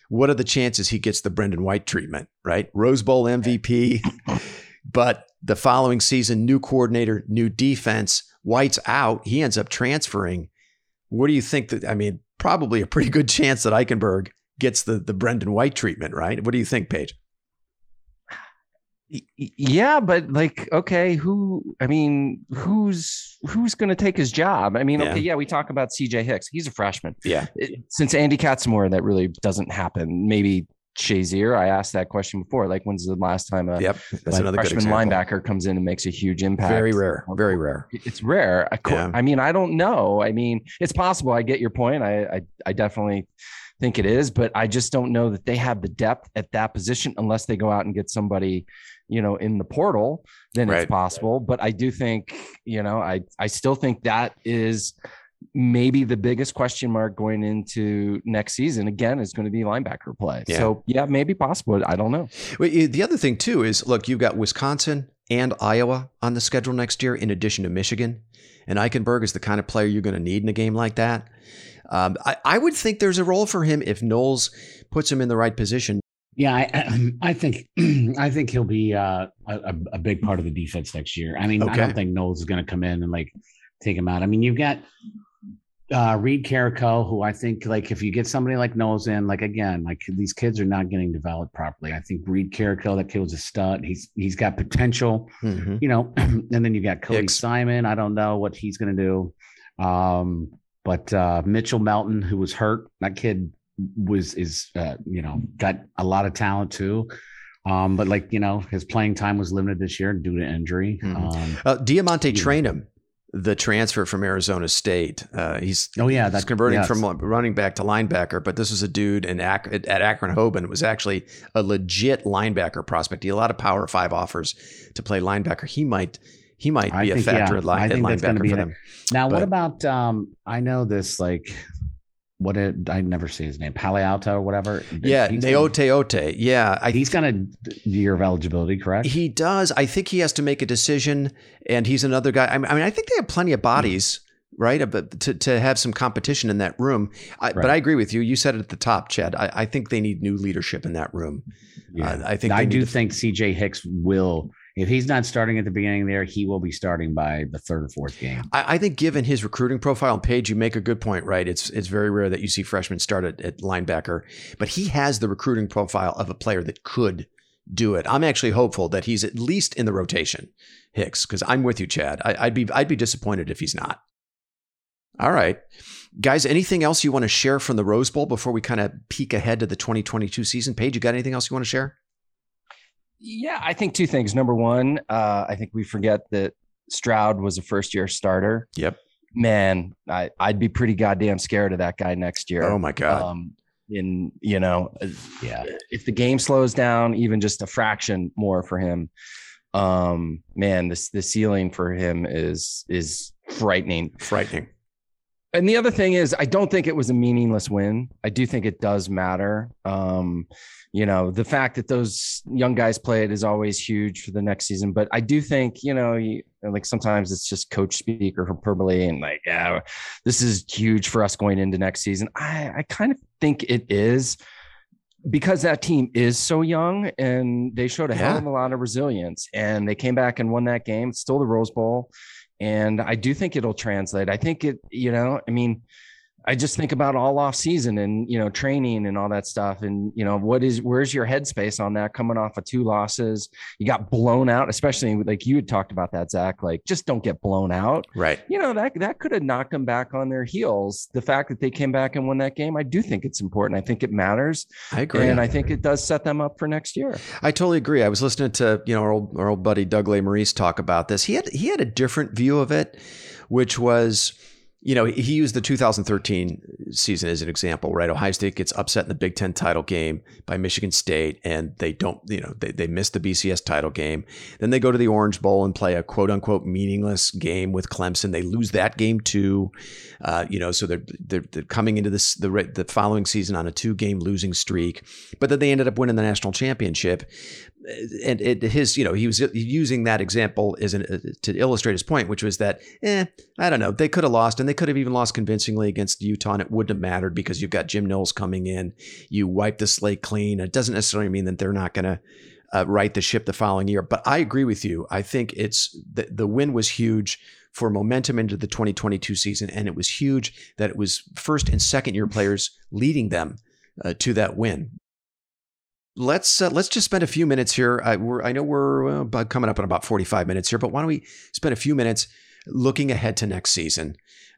What are the chances he gets the Brendon White treatment, right? Rose Bowl MVP, [LAUGHS] but the following season, new coordinator, new defense. White's out. He ends up transferring. What do you think that? I mean, probably a pretty good chance that Eichenberg gets the the Brendon White treatment, right? What do you think, Paige? Yeah, but like, okay, who? I mean, who's who's going to take his job? I mean, yeah. okay, yeah, we talk about C.J. Hicks. He's a freshman. Yeah. Since Andy Katzenmoyer, that really doesn't happen. Maybe Shazier. I asked that question before. Like, when's the last time a yep, that's another freshman linebacker comes in and makes a huge impact? Very rare. Very rare. It's rare. I, yeah. I mean, I don't know. I mean, it's possible. I get your point. I, I, I definitely think it is, but I just don't know that they have the depth at that position unless they go out and get somebody, you know, in the portal. Then right. it's possible. But I do think, you know, I I still think that is maybe the biggest question mark going into next season again is going to be linebacker play. Yeah. So yeah, maybe possible. I don't know. Well, the other thing too is look, you've got Wisconsin and Iowa on the schedule next year, in addition to Michigan. And Eichenberg is the kind of player you're going to need in a game like that. Um, I, I, would think there's a role for him if Knowles puts him in the right position. Yeah, I, [CLEARS THROAT] I think [CLEARS THROAT] I think he'll be uh, a, a, big part of the defense next year. I mean, okay. I don't think Knowles is going to come in and like take him out. I mean, you've got uh, Reid Carrico, who I think like if you get somebody like Knowles in, like again, like these kids are not getting developed properly. I think Reid Carrico, that kid was a stud. He's he's got potential, mm-hmm. you know. [CLEARS THROAT] and then you got Cody Hicks. Simon. I don't know what he's going to do. Um, but uh, Mitchell Melton, who was hurt, that kid was is uh, you know got a lot of talent too. Um, but like you know, his playing time was limited this year due to injury. Mm-hmm. Um, uh, DeaMonte Trayanum, the transfer from Arizona State. Uh, he's oh yeah, that's converting yes. from running back to linebacker. But this was a dude in Ac- at Akron Hoban was actually a legit linebacker prospect. He had a lot of Power Five offers to play linebacker. He might he might be I a think, factor yeah, at, line, at linebacker for them. Now, but, what about? Um, I know this like what it, I never see his name, Paliauta or whatever. Yeah, Neote Ote. Yeah, I, he's got a year of eligibility, correct? He does. I think he has to make a decision, and he's another guy. I mean, I think they have plenty of bodies. Mm-hmm. Right, but to, to have some competition in that room, I, right. but I agree with you. You said it at the top, Chad. I, I think they need new leadership in that room. Yeah. Uh, I think I do think C.J. Hicks will if he's not starting at the beginning there, he will be starting by the third or fourth game. I, I, think, given his recruiting profile and page, you make a good point, right? It's it's very rare that you see freshmen start at, at linebacker, but he has the recruiting profile of a player that could do it. I'm actually hopeful that he's at least in the rotation, Hicks, because I'm with you, Chad. I, I'd be I'd be disappointed if he's not. All right. Guys, anything else you want to share from the Rose Bowl before we kind of peek ahead to the 2022 season? Paige, you got anything else you want to share? Yeah, I think two things. Number one, uh, I think we forget that Stroud was a first year starter. Yep. Man, I, I'd be pretty goddamn scared of that guy next year. Oh my god. Um, in you know, uh, yeah, if the game slows down even just a fraction more for him, um, man, this the ceiling for him is is frightening. Frightening. And the other thing is, I don't think it was a meaningless win. I do think it does matter. Um, you know the fact that those young guys played is always huge for the next season. But i do think you know you, like sometimes it's just coach speak or hyperbole and like yeah this is huge for us going into next season. I i kind of think it is because that team is so young and they showed a hell of a lot of resilience and they came back and won that game. It's still the rose bowl and i do think it'll translate. I think it you know i mean I just think about all off season and you know training and all that stuff. And you know what is where's your headspace on that coming off of two losses? You got blown out especially like you had talked about that Zach like just don't get blown out. Right. You know that that could have knocked them back on their heels. The fact that they came back and won that game I do think it's important. I think it matters. I agree. And I think it does set them up for next year. I totally agree. I was listening to you know our old, our old buddy Doug Lesmerises talk about this. He had he had a different view of it which was you know, he used the 2013 season as an example, right? Ohio State gets upset in the Big Ten title game by Michigan State, and they don't, you know, they, they miss the BCS title game. Then they go to the Orange Bowl and play a quote unquote meaningless game with Clemson. They lose that game too, uh, you know, so they're, they're, they're coming into this the the following season on a two game losing streak, but then they ended up winning the national championship and it, his, you know, he was using that example as an, uh, to illustrate his point, which was that, eh, I don't know, they could have lost, and they could have even lost convincingly against Utah, and it wouldn't have mattered because you've got Jim Knowles coming in. You wipe the slate clean. It doesn't necessarily mean that they're not going to uh, right the ship the following year. But I agree with you. I think it's the, the win was huge for momentum into the 2022 season, and it was huge that it was first and second year players leading them uh, to that win. Let's uh, let's just spend a few minutes here. I, I know we're uh, coming up in about 45 minutes here, but why don't we spend a few minutes looking ahead to next season?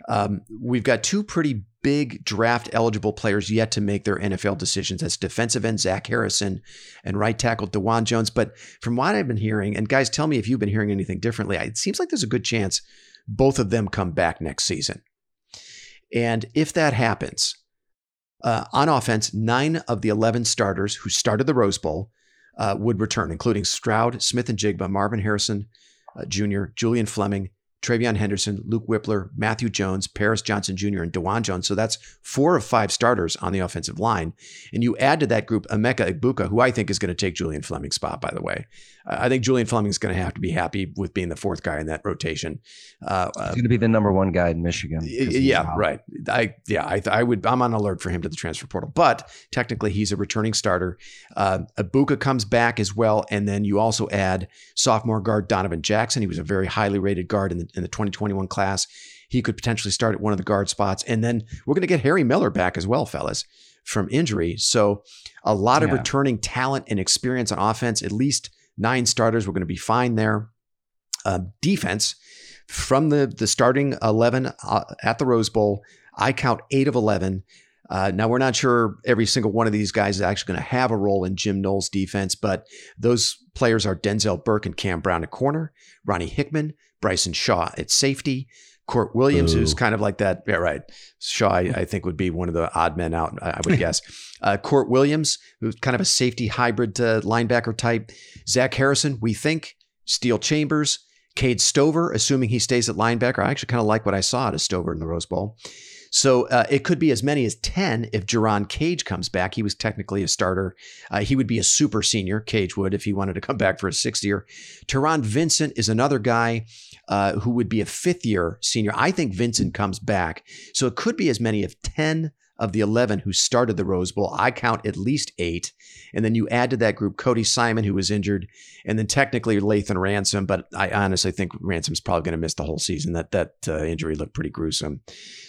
Um, we've got two pretty big draft eligible players yet to make their NFL decisions. That's defensive end Zach Harrison and right tackle Dawand Jones. But from what I've been hearing, and guys, tell me if you've been hearing anything differently. It seems like there's a good chance both of them come back next season. And if that happens, uh, on offense, nine of the 11 starters who started the Rose Bowl uh, would return, including Stroud, Smith-Njigba, Marvin Harrison uh, Jr., Julian Fleming, TreVeyon Henderson, Luke Wypler, Matthew Jones, Paris Johnson Jr., and Dawand Jones. So that's four of five starters on the offensive line. And you add to that group Emeka Egbuka, who I think is going to take Julian Fleming's spot, by the way. I think Julian Fleming is going to have to be happy with being the fourth guy in that rotation. Uh, He's going to be the number one guy in Michigan. Yeah, right. I yeah, I, I would. I'm on alert for him to the transfer portal, but technically he's a returning starter. Uh, Egbuka comes back as well, and then you also add sophomore guard Donovan Jackson. He was a very highly rated guard in the, in the 2021 class. He could potentially start at one of the guard spots, and then we're going to get Harry Miller back as well, fellas, from injury. So a lot of yeah. returning talent and experience on offense. At least nine starters. We're going to be fine there. Uh, defense from the the starting eleven uh, at the Rose Bowl, I count eight of eleven. Uh, now we're not sure every single one of these guys is actually going to have a role in Jim Knowles' defense, but those players are Denzel Burke and Cam Brown at corner, Ronnie Hickman, Bryson Shaw at safety, Kourt Williams, Ooh. who's kind of like that. Yeah, right. Shaw, I, I, think, would be one of the odd men out, I would guess. [LAUGHS] Uh, Kourt Williams, who's kind of a safety hybrid uh, linebacker type. Zach Harrison, we think. Steele Chambers. Cade Stover, assuming he stays at linebacker. I actually kind of like what I saw at Stover in the Rose Bowl. So uh, it could be as many as 10 if Jerron Cage comes back. He was technically a starter. Uh, he would be a super senior, Cage would, if he wanted to come back for a sixth year. Taron Vincent is another guy uh, who would be a fifth year senior. I think Vincent comes back. So it could be as many as 10 of the 11 who started the Rose Bowl. I count at least eight. And then you add to that group Cody Simon, who was injured, and then technically Lathan Ransom. But I honestly think Ransom's probably going to miss the whole season. That, that uh, injury looked pretty gruesome.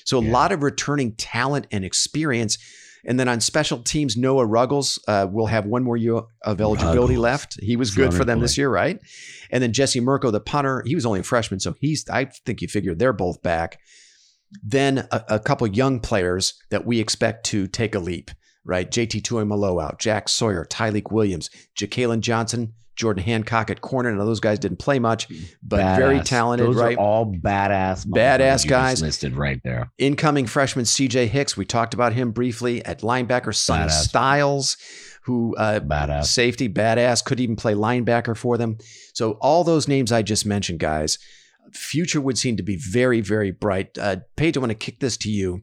So a yeah. lot of returning talent and experience. And then on special teams, Noah Ruggles uh, will have one more year of eligibility Ruggles. left. He was good for them this year, right? And then Jesse Mirco, the punter, he was only a freshman, so he's. I think you figure they're both back. Then a, a couple young players that we expect to take a leap, right? JT Tuimoloau out, Jack Sawyer, Tyleik Williams, Jakailin Johnson, Jordan Hancock at corner. Now those guys didn't play much, but badass. very talented. Those right, all badass, badass guys listed right there. Incoming freshman C.J. Hicks. We talked about him briefly at linebacker. Sonny badass. Styles, who uh, badass safety, badass, could even play linebacker for them. So all those names I just mentioned, guys, future would seem to be very, very bright. Uh, Paige, I want to kick this to you.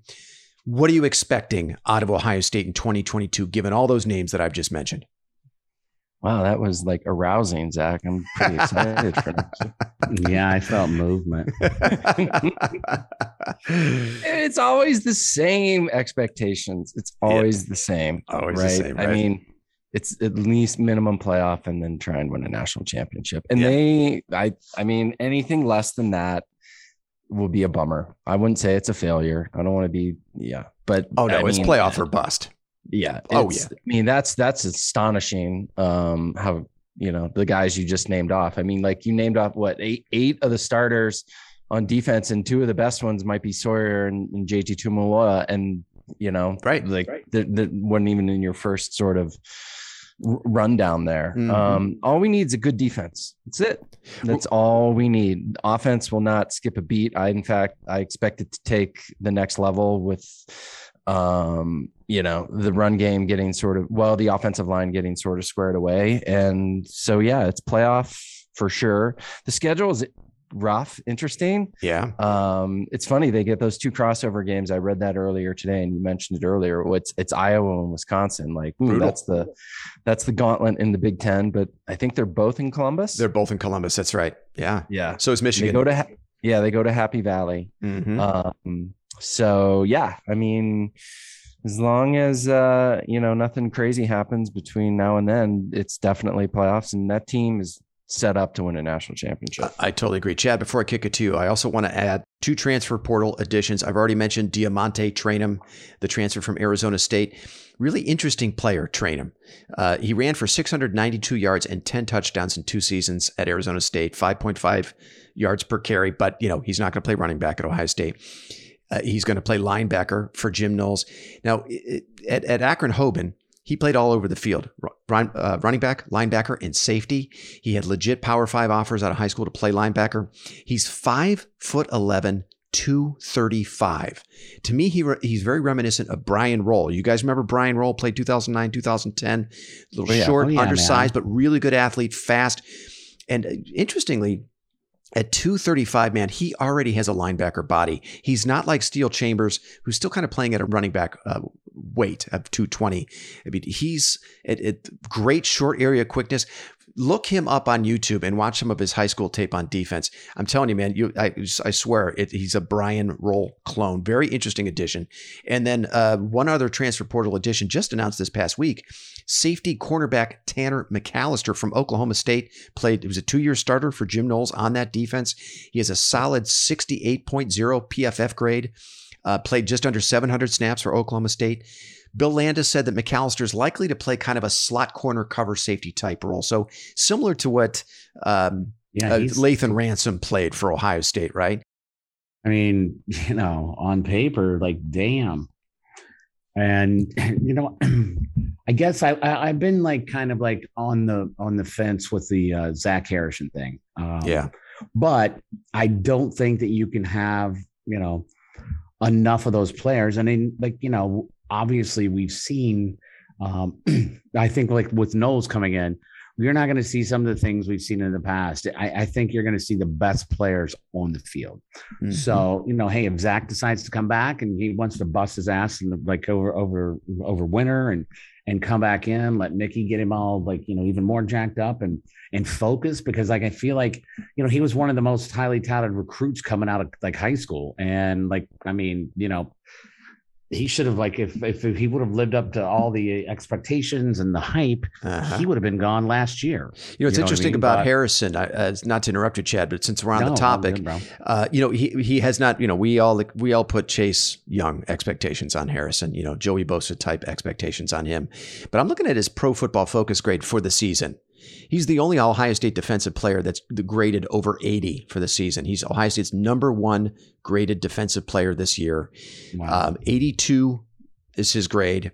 What are you expecting out of Ohio State in 2022, given all those names that I've just mentioned? Wow, that was like arousing, Zach. I'm pretty excited for that. [LAUGHS] Yeah, I felt movement. [LAUGHS] it's always the same expectations. It's always yeah. the same. Always right? Same, right? I mean, it's at least minimum playoff and then try and win a national championship. And yeah. they, I, I mean, anything less than that will be a bummer. I wouldn't say it's a failure. I don't want to be, yeah, but oh no, I it's mean, playoff or [LAUGHS] bust. Yeah. Oh yeah. I mean, that's that's astonishing. Um, how you know the guys you just named off. I mean, like you named off what eight eight of the starters on defense, and two of the best ones might be Sawyer and, and JT Tuimoloau, and you know, right, like right. that wasn't even in your first sort of rundown there. Mm-hmm. Um, all we need is a good defense. That's it. That's all we need. Offense will not skip a beat. I, in fact, I expect it to take the next level with um, you know, the run game getting sort of well, the offensive line getting sort of squared away. And so yeah, it's playoff for sure. The schedule is rough, interesting. Yeah. Um, it's funny they get those two crossover games. I read that earlier today, and you mentioned it earlier. It's it's Iowa and Wisconsin. Like ooh, that's the that's the gauntlet in the Big Ten. But I think they're both in Columbus. They're both in Columbus. That's right. Yeah. Yeah. So is Michigan. They go to yeah, they go to Happy Valley. Mm-hmm. Um, so yeah, I mean, as long as uh, you know nothing crazy happens between now and then, it's definitely playoffs, and that team is set up to win a national championship. I, I totally agree. Chad, before I kick it to you, I also want to add two transfer portal additions. I've already mentioned DeaMonte Trayanum, the transfer from Arizona State. Really interesting player, Trainum. Uh, he ran for 692 yards and 10 touchdowns in two seasons at Arizona State, 5.5 yards per carry, but you know, he's not going to play running back at Ohio State. Uh, he's going to play linebacker for Jim Knowles. Now, it, at, at Akron Hoban, he played all over the field Run, uh, running back, linebacker, and safety. He had legit Power Five offers out of high school to play linebacker. He's five foot 11, 235. To me, he re- he's very reminiscent of Brian Rolle. You guys remember Brian Rolle played 2009, 2010? A little yeah. short, oh, yeah, undersized, man. but really good athlete, fast. And uh, interestingly, at 235, man, he already has a linebacker body. He's not like Steele Chambers, who's still kind of playing at a running back uh, weight of 220. I mean, he's at, at great short area quickness look him up on YouTube and watch some of his high school tape on defense. I'm telling you, man, you I, I swear it, he's a Brian Rolle clone. Very interesting addition. And then uh, one other transfer portal addition just announced this past week. Safety cornerback Tanner McCalister from Oklahoma State played. It was a two-year starter for Jim Knowles on that defense. He has a solid 68.0 PFF grade. Uh, played just under 700 snaps for Oklahoma State. Bill Landis said that McCalister is likely to play kind of a slot corner cover safety type role. So similar to what um, yeah, uh, Lathan Ransom played for Ohio State, right? I mean, [LAUGHS] you know, on paper, like, damn. And [CLEARS THROAT] you know, [CLEARS THROAT] I guess I, I have been like kind of like on the on the fence with the uh, Zach Harrison thing. Um, yeah, but I don't think that you can have you know enough of those players. I mean, like you know, obviously we've seen um, [CLEARS THROAT] I think like with Knowles coming in, you're not going to see some of the things we've seen in the past. I, I think you're going to see the best players on the field. Mm-hmm. So you know, hey, if Zach decides to come back and he wants to bust his ass and like over over over winter and and come back in, let Mickey get him all like you know even more jacked up and and focus because like I feel like you know he was one of the most highly touted recruits coming out of like high school and like I mean you know he should have like if if he would have lived up to all the expectations and the hype, uh-huh. he would have been gone last year. You know, it's you know interesting I mean? about but, Harrison. I, uh, not to interrupt you, Chad, but since we're on no, the topic, good, uh, you know, he he has not. You know, we all we all put Chase Young expectations on Harrison. You know, Joey Bosa type expectations on him. But I'm looking at his Pro Football Focus grade for the season. He's the only Ohio State defensive player that's graded over 80 for the season. He's Ohio State's number one graded defensive player this year. Wow. Um, 82 is his grade.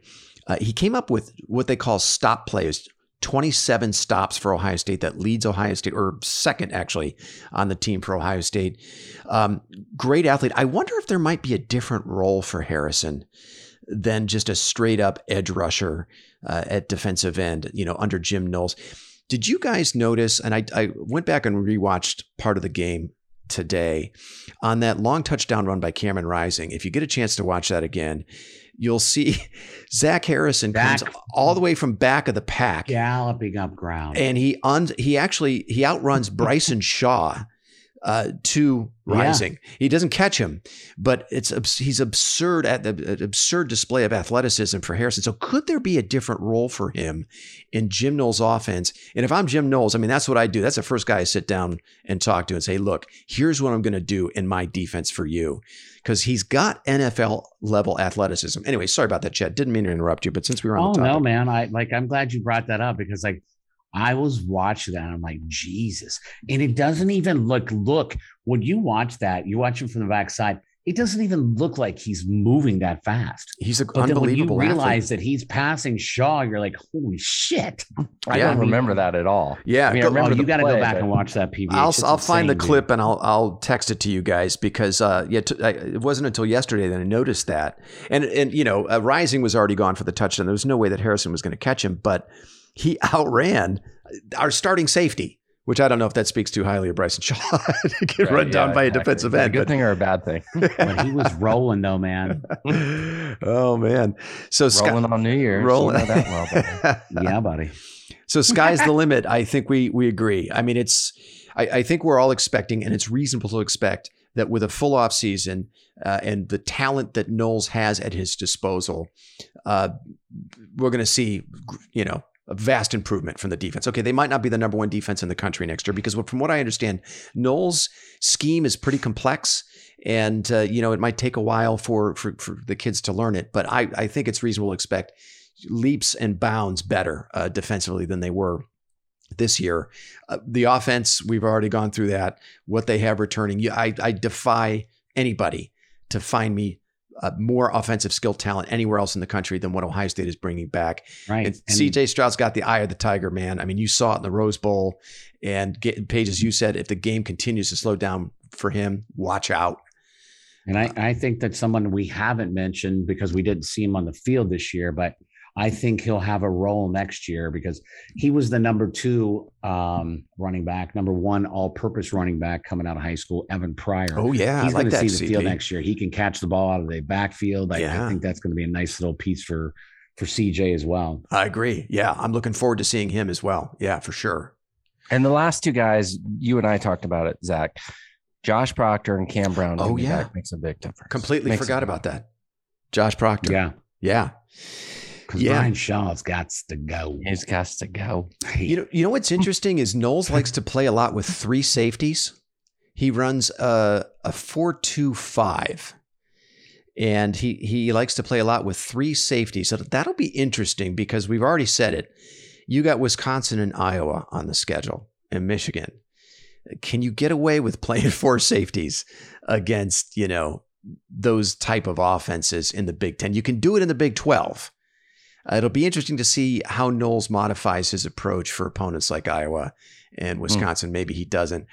Uh, he came up with what they call stop plays. 27 stops for Ohio State that leads Ohio State, or second actually on the team for Ohio State. Um, great athlete. I wonder if there might be a different role for Harrison than just a straight up edge rusher uh, at defensive end, you know, under Jim Knowles. Did you guys notice? And I, I went back and rewatched part of the game today on that long touchdown run by Cameron Rising. If you get a chance to watch that again, you'll see [LAUGHS] Zach Harrison back, comes all the way from back of the pack, galloping up ground, and he un, he actually he outruns Bryson Shaw uh, to Rising. Yeah. He doesn't catch him, but it's he's absurd at the absurd display of athleticism for Harrison. So could there be a different role for him in Jim Knowles' offense? And if I'm Jim Knowles, I mean that's what I do. That's the first guy I sit down and talk to and say, "Look, here's what I'm going to do in my defense for you," because he's got NFL level athleticism. Anyway, sorry about that, Chad. Didn't mean to interrupt you, but since we were on oh, the topic, no, man, I like I'm glad you brought that up because like I was watching that. I'm like, Jesus. And it doesn't even look, look, when you watch that, you watch him from the backside, it doesn't even look like he's moving that fast. He's an but unbelievable. when you realize athlete. that he's passing Shaw, you're like, holy shit! I don't remember that at all. Yeah, I mean, I remember oh, you got to go back and watch that PV. I'll, I'll find the dude. clip and I'll I'll text it to you guys because uh, yeah, t- I, it wasn't until yesterday that I noticed that. And and you know, uh, Rising was already gone for the touchdown. There was no way that Harrison was going to catch him, but he [LAUGHS] outran our starting safety, which I don't know if that speaks too highly of Bryson Shaw [LAUGHS] to get right, run down by exactly. a defensive end. A good but, thing or a bad thing? [LAUGHS] but he was rolling though, man. oh man! So rolling Sky, on New Year's, rolling you know well, yeah, buddy. So sky's the limit. I think we we agree. I mean, it's I, I think we're all expecting, and it's reasonable to expect that with a full off season uh, and the talent that Knowles has at his disposal, uh, we're going to see, you know, a vast improvement from the defense. Okay, they might not be the number one defense in the country next year because from what I understand, Knowles' scheme is pretty complex, and uh, you know it might take a while for, for for the kids to learn it. But I I think it's reasonable to expect leaps and bounds better uh, defensively than they were this year. Uh, the offense, we've already gone through that. What they have returning, I, I defy anybody to find me uh, more offensive skill talent anywhere else in the country than what Ohio State is bringing back. Right. And CJ Stroud's got the eye of the tiger, man. I mean, you saw it in the Rose Bowl. And get, Paige, as you said, if the game continues to slow down for him, watch out. And I, I think that someone we haven't mentioned because we didn't see him on the field this year, but I think he'll have a role next year because he was the number two um, running back, number one all-purpose running back coming out of high school. Evan Pryor. Oh yeah, he's like going to see the CP. field next year. He can catch the ball out of the backfield. I, Yeah. I think that's going to be a nice little piece for for CJ as well. I agree. Yeah, I'm looking forward to seeing him as well. Yeah, for sure. And the last two guys, you and I talked about it, Zach. Josh Proctor and Cam Brown. Oh, yeah. back makes a big difference. Completely Makes forgot about that. Josh Proctor. Yeah, Yeah. Because Yeah. Brian Shaw's got to go. He's got to go. You know, you know what's hmm. interesting is Knowles likes to play a lot with three safeties. He runs a a four two five, and he he likes to play a lot with three safeties. So that'll be interesting because we've already said it. You got Wisconsin and Iowa on the schedule, and Michigan. Can you get away with playing [LAUGHS] four safeties against you know those type of offenses in the Big Ten? You can do it in the Big Twelve. Uh, it'll be interesting to see how Knowles modifies his approach for opponents like Iowa and Wisconsin. Maybe he doesn't.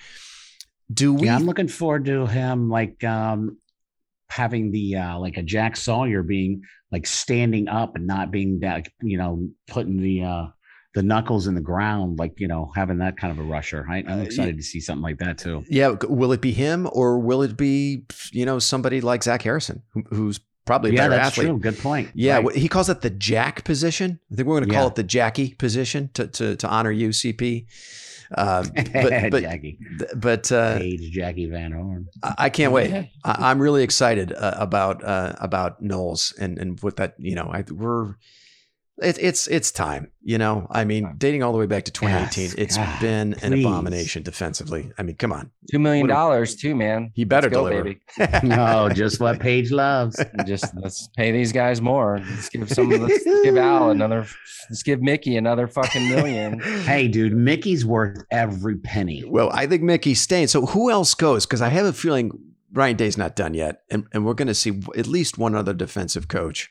Do we? yeah, I'm looking forward to him like um having the uh like a Jack Sawyer being like standing up and not being that you know putting the uh the knuckles in the ground like you know having that kind of a rusher. I, I'm Uh, excited to see something like that too. yeah. Will it be him or will it be you know somebody like Zach Harrison, who, who's probably Yeah, better that's athlete? true. Good point. Yeah, Right. he calls it the Jack position. I think we're going to call Yeah. it the Jackie position to to, to honor you, CP. Uh, [LAUGHS] but but Jackie, but uh, Paige, Jackie Van Horn. I I can't wait. I, I'm really excited uh, about uh, about Knowles and and what that you know I we're it, it's it's time you know I mean dating all the way back to 2018 Yes, it's God, been an abomination defensively I mean come on Two million dollars too, man. he better go, deliver baby. [LAUGHS] No, just what Paige loves. [LAUGHS] Just let's pay these guys more. Let's give some. Let's give Al another. Let's give Mickey another fucking million. [LAUGHS] Hey, dude, Mickey's worth every penny. well I think Mickey's staying so who else goes because I have a feeling Ryan Day's not done yet and and we're going to see at least one other defensive coach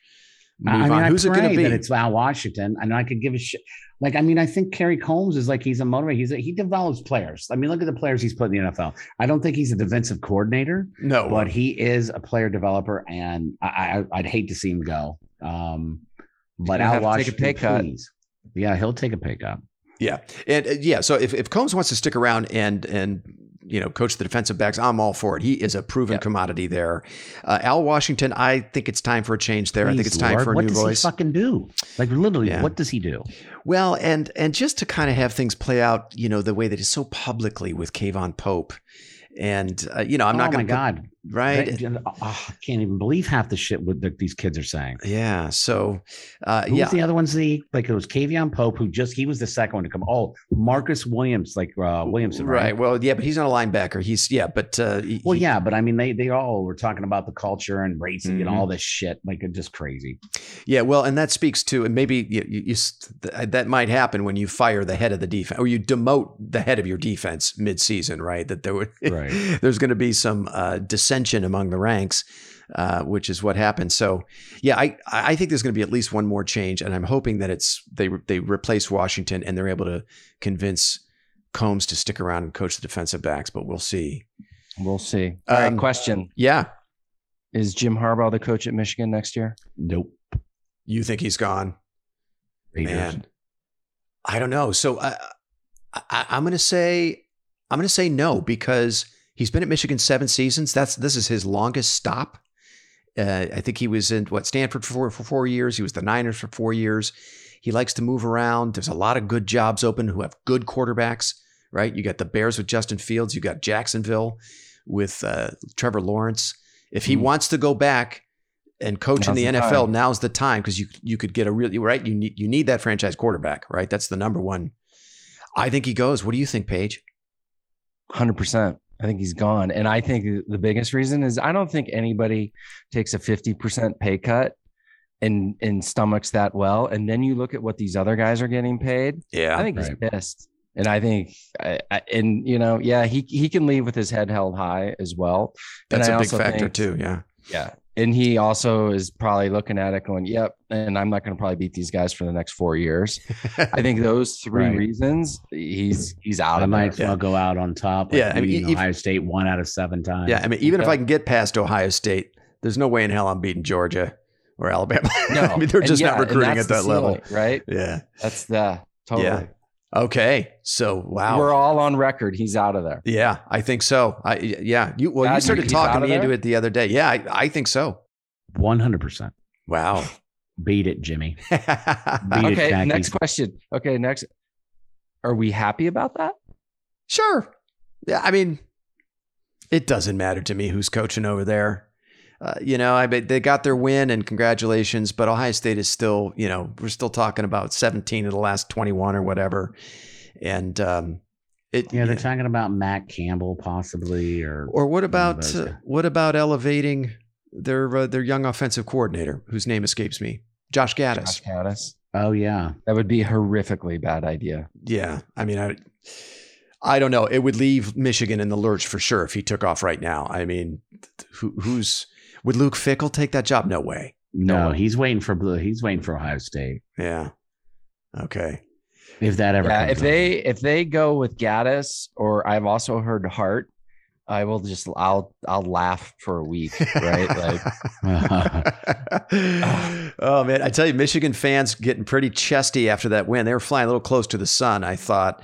move I mean, on I who's it going to be that it's Al Washington, I and I could give a shit. Like, I mean, I think Kerry Coombs is like he's a motivator. He's a, he develops players. I mean, look at the players he's put in the NFL. I don't think he's a defensive coordinator, no but he is a player developer, and I, I I'd hate to see him go. Um, but gonna Al have to take a Washington, pay cut. please. Yeah, he'll take a pay cut. Yeah, and uh, yeah. So if, if Combs wants to stick around and and you know coach the defensive backs, I'm all for it. He is a proven Yep. commodity there. Uh, Al Washington, I think it's time for a change there. I think it's time Lord, for a what new does voice. he fucking do? Like literally, Yeah. what does he do? well, and and just to kind of have things play out, you know, the way that is so publicly with Kayvon Pope, and uh, you know, I'm oh not going to god, right. That- oh, I can't even believe half the shit what that these kids are saying. Yeah. So, uh, Who yeah. was the other ones? The like it was Kavion Pope, who just he was the second one to come. Oh, Marcus Williams, like uh, Williamson, right? Right. Well, yeah, but he's not a linebacker. He's yeah, but uh, he- Well, yeah, but I mean, they they all were talking about the culture and racing and Mhm. all this shit, like it's just crazy. Yeah, well, and that speaks to, and maybe you, you, you th- that might happen when you fire the head of the defense or you demote the head of your defense mid-season, right? That there would, Right. [LAUGHS] there's going to be some uh, dissension among the ranks, uh, which is what happened. So, yeah, I I think there's going to be at least one more change, and I'm hoping that it's they they replace Washington and they're able to convince Coombs to stick around and coach the defensive backs, but we'll see. We'll see. All right. Um, Question: Yeah, Is Jim Harbaugh the coach at Michigan next year? Nope. you think he's gone? Raiders. Man, I don't know. So I, I, I'm going to say I'm going to say no because he's been at Michigan seven seasons. That's this is his longest stop. Uh, I think he was in what Stanford for four, for four years. He was the Niners for four years. He likes to move around. There's a lot of good jobs open who have good quarterbacks. Right? You got the Bears with Justin Fields. You got Jacksonville with uh, Trevor Lawrence. If he Mhm. wants to go back and coaching Now's the, the NFL, time. now's the time because you you could get a really right. You need you need that franchise quarterback, right? That's the number one. I think he goes. What do you think, Paige? Hundred percent. I think he's gone, and I think the biggest reason is I don't think anybody takes a fifty percent pay cut and and stomachs that well. And then you look at what these other guys are getting paid. Yeah, I think right. he's pissed, and I think, I, I, and you know, yeah, he he can leave with his head held high as well. And that's I a big also factor think- too. Yeah, Yeah. And he also is probably looking at it going, yep. And I'm not going to probably beat these guys for the next four years. I think [LAUGHS] those three Right. reasons he's he's out I of might there. as well go out on top. Like Yeah, I mean, beating if- Ohio State one out of seven times. yeah. I mean, even if I can get past Ohio State, there's no way in hell I'm beating Georgia or Alabama. [LAUGHS] No, I mean, they're just yeah, not recruiting at the that level. ceiling, right? Yeah. That's the totally. Yeah. Okay. So wow. We're all on record. He's out of there. yeah, I think so. I yeah. You well, God, you you started talking out of me into it the other day. Yeah, I, I think so. one hundred percent. Wow. [SIGHS] Beat it, Jimmy. [LAUGHS] Beat Okay. Khaki. Next question. Okay. Next. Are we happy about that? Sure. Yeah, I mean, it doesn't matter to me who's coaching over there. Uh, you know, I bet they got their win and congratulations, but Ohio State is still, you know, we're still talking about 17 of the last 21 or whatever. And um it Yeah, they're talking about Matt Campbell possibly, or or what about uh, what about elevating their uh, their young offensive coordinator whose name escapes me? Josh Gattis. Josh Gattis. oh yeah, That would be a horrifically bad idea. Yeah, I mean, I, I don't know. It would leave Michigan in the lurch for sure if he took off right now. I mean, who, who's would Luke Fickell take that job? No way. no, way. he's waiting for blue. He's waiting for Ohio State. Yeah. Okay. If that ever, Yeah, comes if they if they go with Gattis, or I've also heard Hart, I will just I'll I'll laugh for a week, right? [LAUGHS] Like [LAUGHS] oh man, I tell you, Michigan fans getting pretty chesty after that win. They were flying a little close to the sun. I thought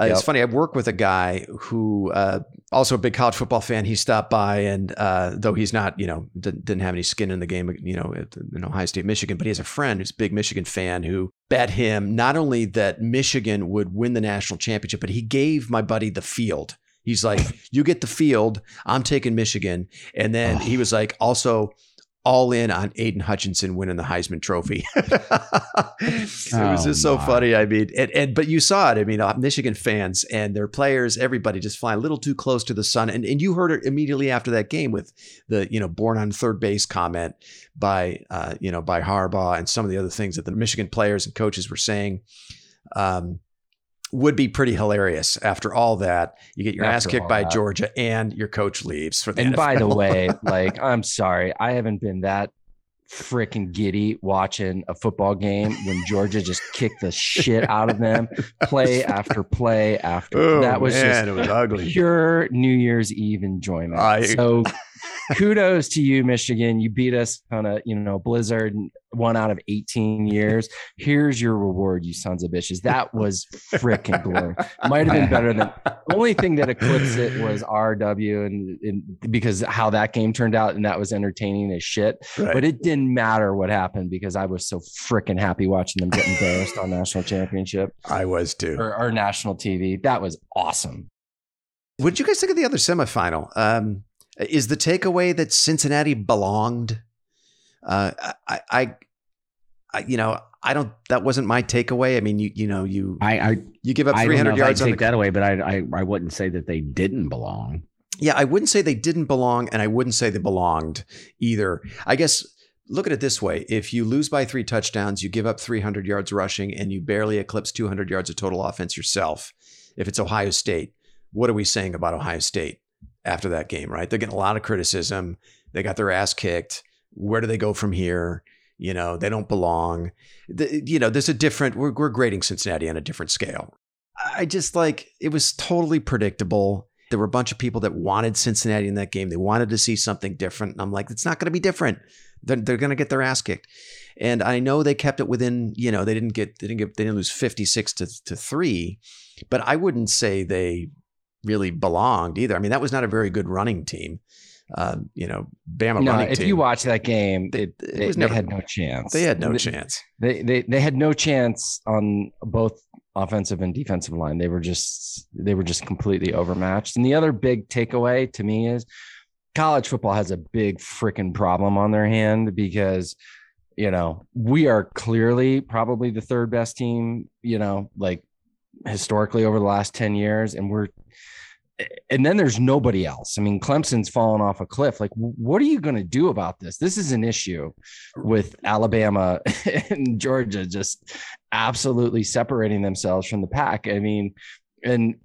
uh, it's funny. I work with a guy who uh, also a big college football fan. He stopped by, and uh, though he's not, you know, didn't, didn't have any skin in the game, you know, in Ohio State, Michigan, but he has a friend who's a big Michigan fan who bet him not only that Michigan would win the national championship, but he gave my buddy the field. He's like, you get the field. I'm taking Michigan. And then he was like, also all in on Aidan Hutchinson winning the Heisman Trophy. [LAUGHS] it was Oh, just so my. funny. I mean, and, and but you saw it. I mean, uh, Michigan fans and their players, everybody just flying a little too close to the sun. And and you heard it immediately after that game with the you know born on third base comment by uh, you know by Harbaugh and some of the other things that the Michigan players and coaches were saying. Um, would be pretty hilarious after all that. You get your ass kicked by that. Georgia and your coach leaves for the and by the way, [LAUGHS] like I'm sorry, I haven't been that freaking giddy watching a football game when Georgia just kicked the shit out of them, play [LAUGHS] after play after. Oh, that was man, just it was ugly. pure New Year's Eve enjoyment. I- so kudos to you, Michigan. You beat us on a you know blizzard, one out of 18 years. Here's your reward, you sons of bitches. That was freaking glory. Might have been better than the only thing that eclipsed it was RW and, and because how that game turned out and that was entertaining as shit. Right. But it didn't matter what happened because I was so freaking happy watching them get embarrassed on national championship I was too. or, or national TV. That was awesome. What did you guys think of the other semifinal? Um, is the takeaway that Cincinnati belonged? Uh, I, I, I, you know, I don't. That wasn't my takeaway. I mean, you, you know, you I, I, you give up three hundred three don't know hundred if I'd yards on take the. that away, but I, I, I wouldn't say that they didn't belong. Yeah, I wouldn't say they didn't belong, and I wouldn't say they belonged either. I guess look at it this way: if you lose by three touchdowns, you give up three hundred yards rushing, and you barely eclipse two hundred yards of total offense yourself. If it's Ohio State, what are we saying about Ohio State after that game? Right? They're getting a lot of criticism. They got their ass kicked. Where do they go from here? You know, they don't belong. The, you know, there's a different. We're, we're grading Cincinnati on a different scale. I just like it was totally predictable. There were a bunch of people that wanted Cincinnati in that game. They wanted to see something different. And I'm like, it's not going to be different. They're, they're going to get their ass kicked. And I know they kept it within, you know, they didn't get, they didn't get, they didn't lose 56 to, to three, but I wouldn't say they really belonged either. I mean, that was not a very good running team. Um, you know, Bama No, running if team. you watch that game, They- it, it was they never- had no chance. they had no They- chance. They, they they had no chance on both offensive and defensive line. They were just they were just completely overmatched. And the other big takeaway to me is college football has a big freaking problem on their hand because you know we are clearly probably the third best team you know like historically over the last 10 years and we're and then there's nobody else. I mean, Clemson's fallen off a cliff. Like, what are you going to do about this? This is an issue with Alabama [LAUGHS] and Georgia just absolutely separating themselves from the pack. I mean, and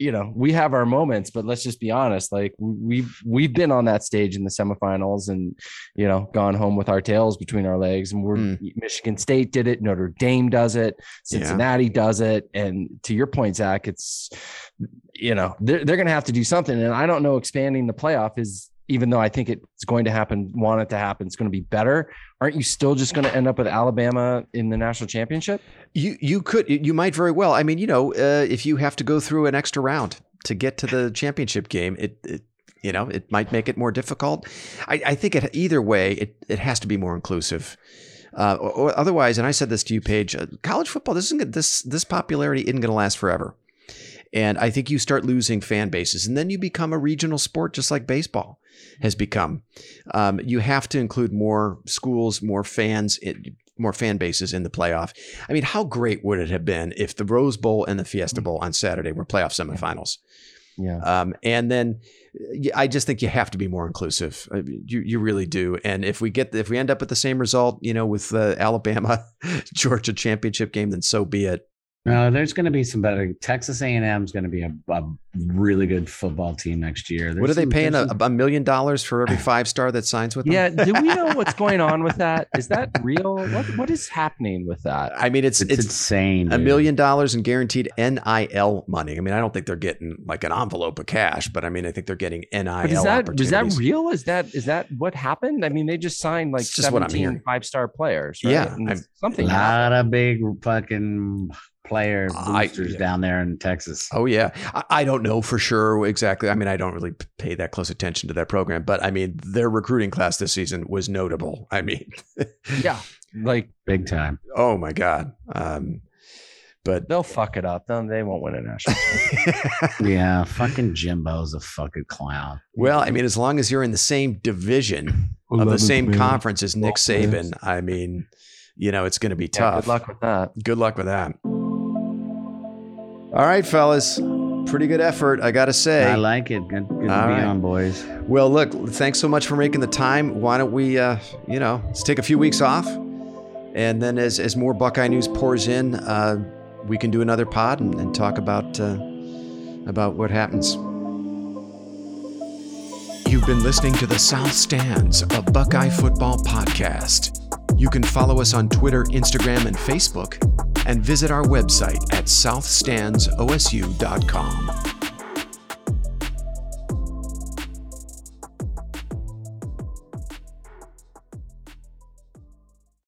you know we have our moments but let's just be honest like we've we've been on that stage in the semifinals and you know gone home with our tails between our legs and we're mm. michigan state did it notre dame does it cincinnati yeah. does it and to your point zach it's you know they're, they're gonna have to do something and i don't know expanding the playoff is even though I think it's going to happen, want it to happen, it's going to be better. Aren't you still just going to end up with Alabama in the national championship? You you could you might very well. I mean, you know, uh, if you have to go through an extra round to get to the championship game, it, it you know it might make it more difficult. I, I think it either way, it it has to be more inclusive. Uh, or, otherwise, and I said this to you, Paige. Uh, college football, this isn't this this popularity isn't going to last forever. And I think you start losing fan bases, and then you become a regional sport just like baseball has become. Um, you have to include more schools, more fans, more fan bases in the playoff. I mean, how great would it have been if the Rose Bowl and the Fiesta Bowl on Saturday were playoff semifinals? Yeah. Um, and then I just think you have to be more inclusive. You you really do. And if we get if we end up with the same result, you know, with the Alabama [LAUGHS] Georgia championship game, then so be it. No, there's going to be some better. Texas A&M is going to be a, a, really good football team next year. There's what are they some, paying a, a, million dollars for every five star that signs with them? Yeah, do we know what's [LAUGHS] going on with that? Is that real? What what is happening with that? I mean, it's it's, it's insane. A million dollars in guaranteed NIL money. I mean, I don't think they're getting like an envelope of cash, but I mean, I think they're getting NIL. But is that is that real? Is that is that what happened? I mean, they just signed like just 17 five star players. Right? Yeah, something. A lot of big fucking player boosters I, yeah. down there in Texas. Oh yeah, I, I, don't know for sure exactly. I mean, I don't really pay that close attention to that program, but I mean, their recruiting class this season was notable. I mean, [LAUGHS] yeah, like big time. Oh my god. Um, but they'll fuck it up. Then they won't win a national. [LAUGHS] [LAUGHS] yeah, fucking Jimbo's a fucking clown. Well, I mean, as long as you're in the same division of the same conference as Nick Saban, I mean, you know, it's going to be tough. Yeah, good luck with that. Good luck with that. All right, fellas. Pretty good effort, I got to say. I like it. Good, good to be right. on, boys. Well, look, thanks so much for making the time. Why don't we, uh, you know, let's take a few weeks off. And then as, as more Buckeye news pours in, uh, we can do another pod and, and talk about, uh, about what happens. You've been listening to the South Stands, a Buckeye football podcast. You can follow us on Twitter, Instagram, and Facebook and visit our website at southstandsosu.com.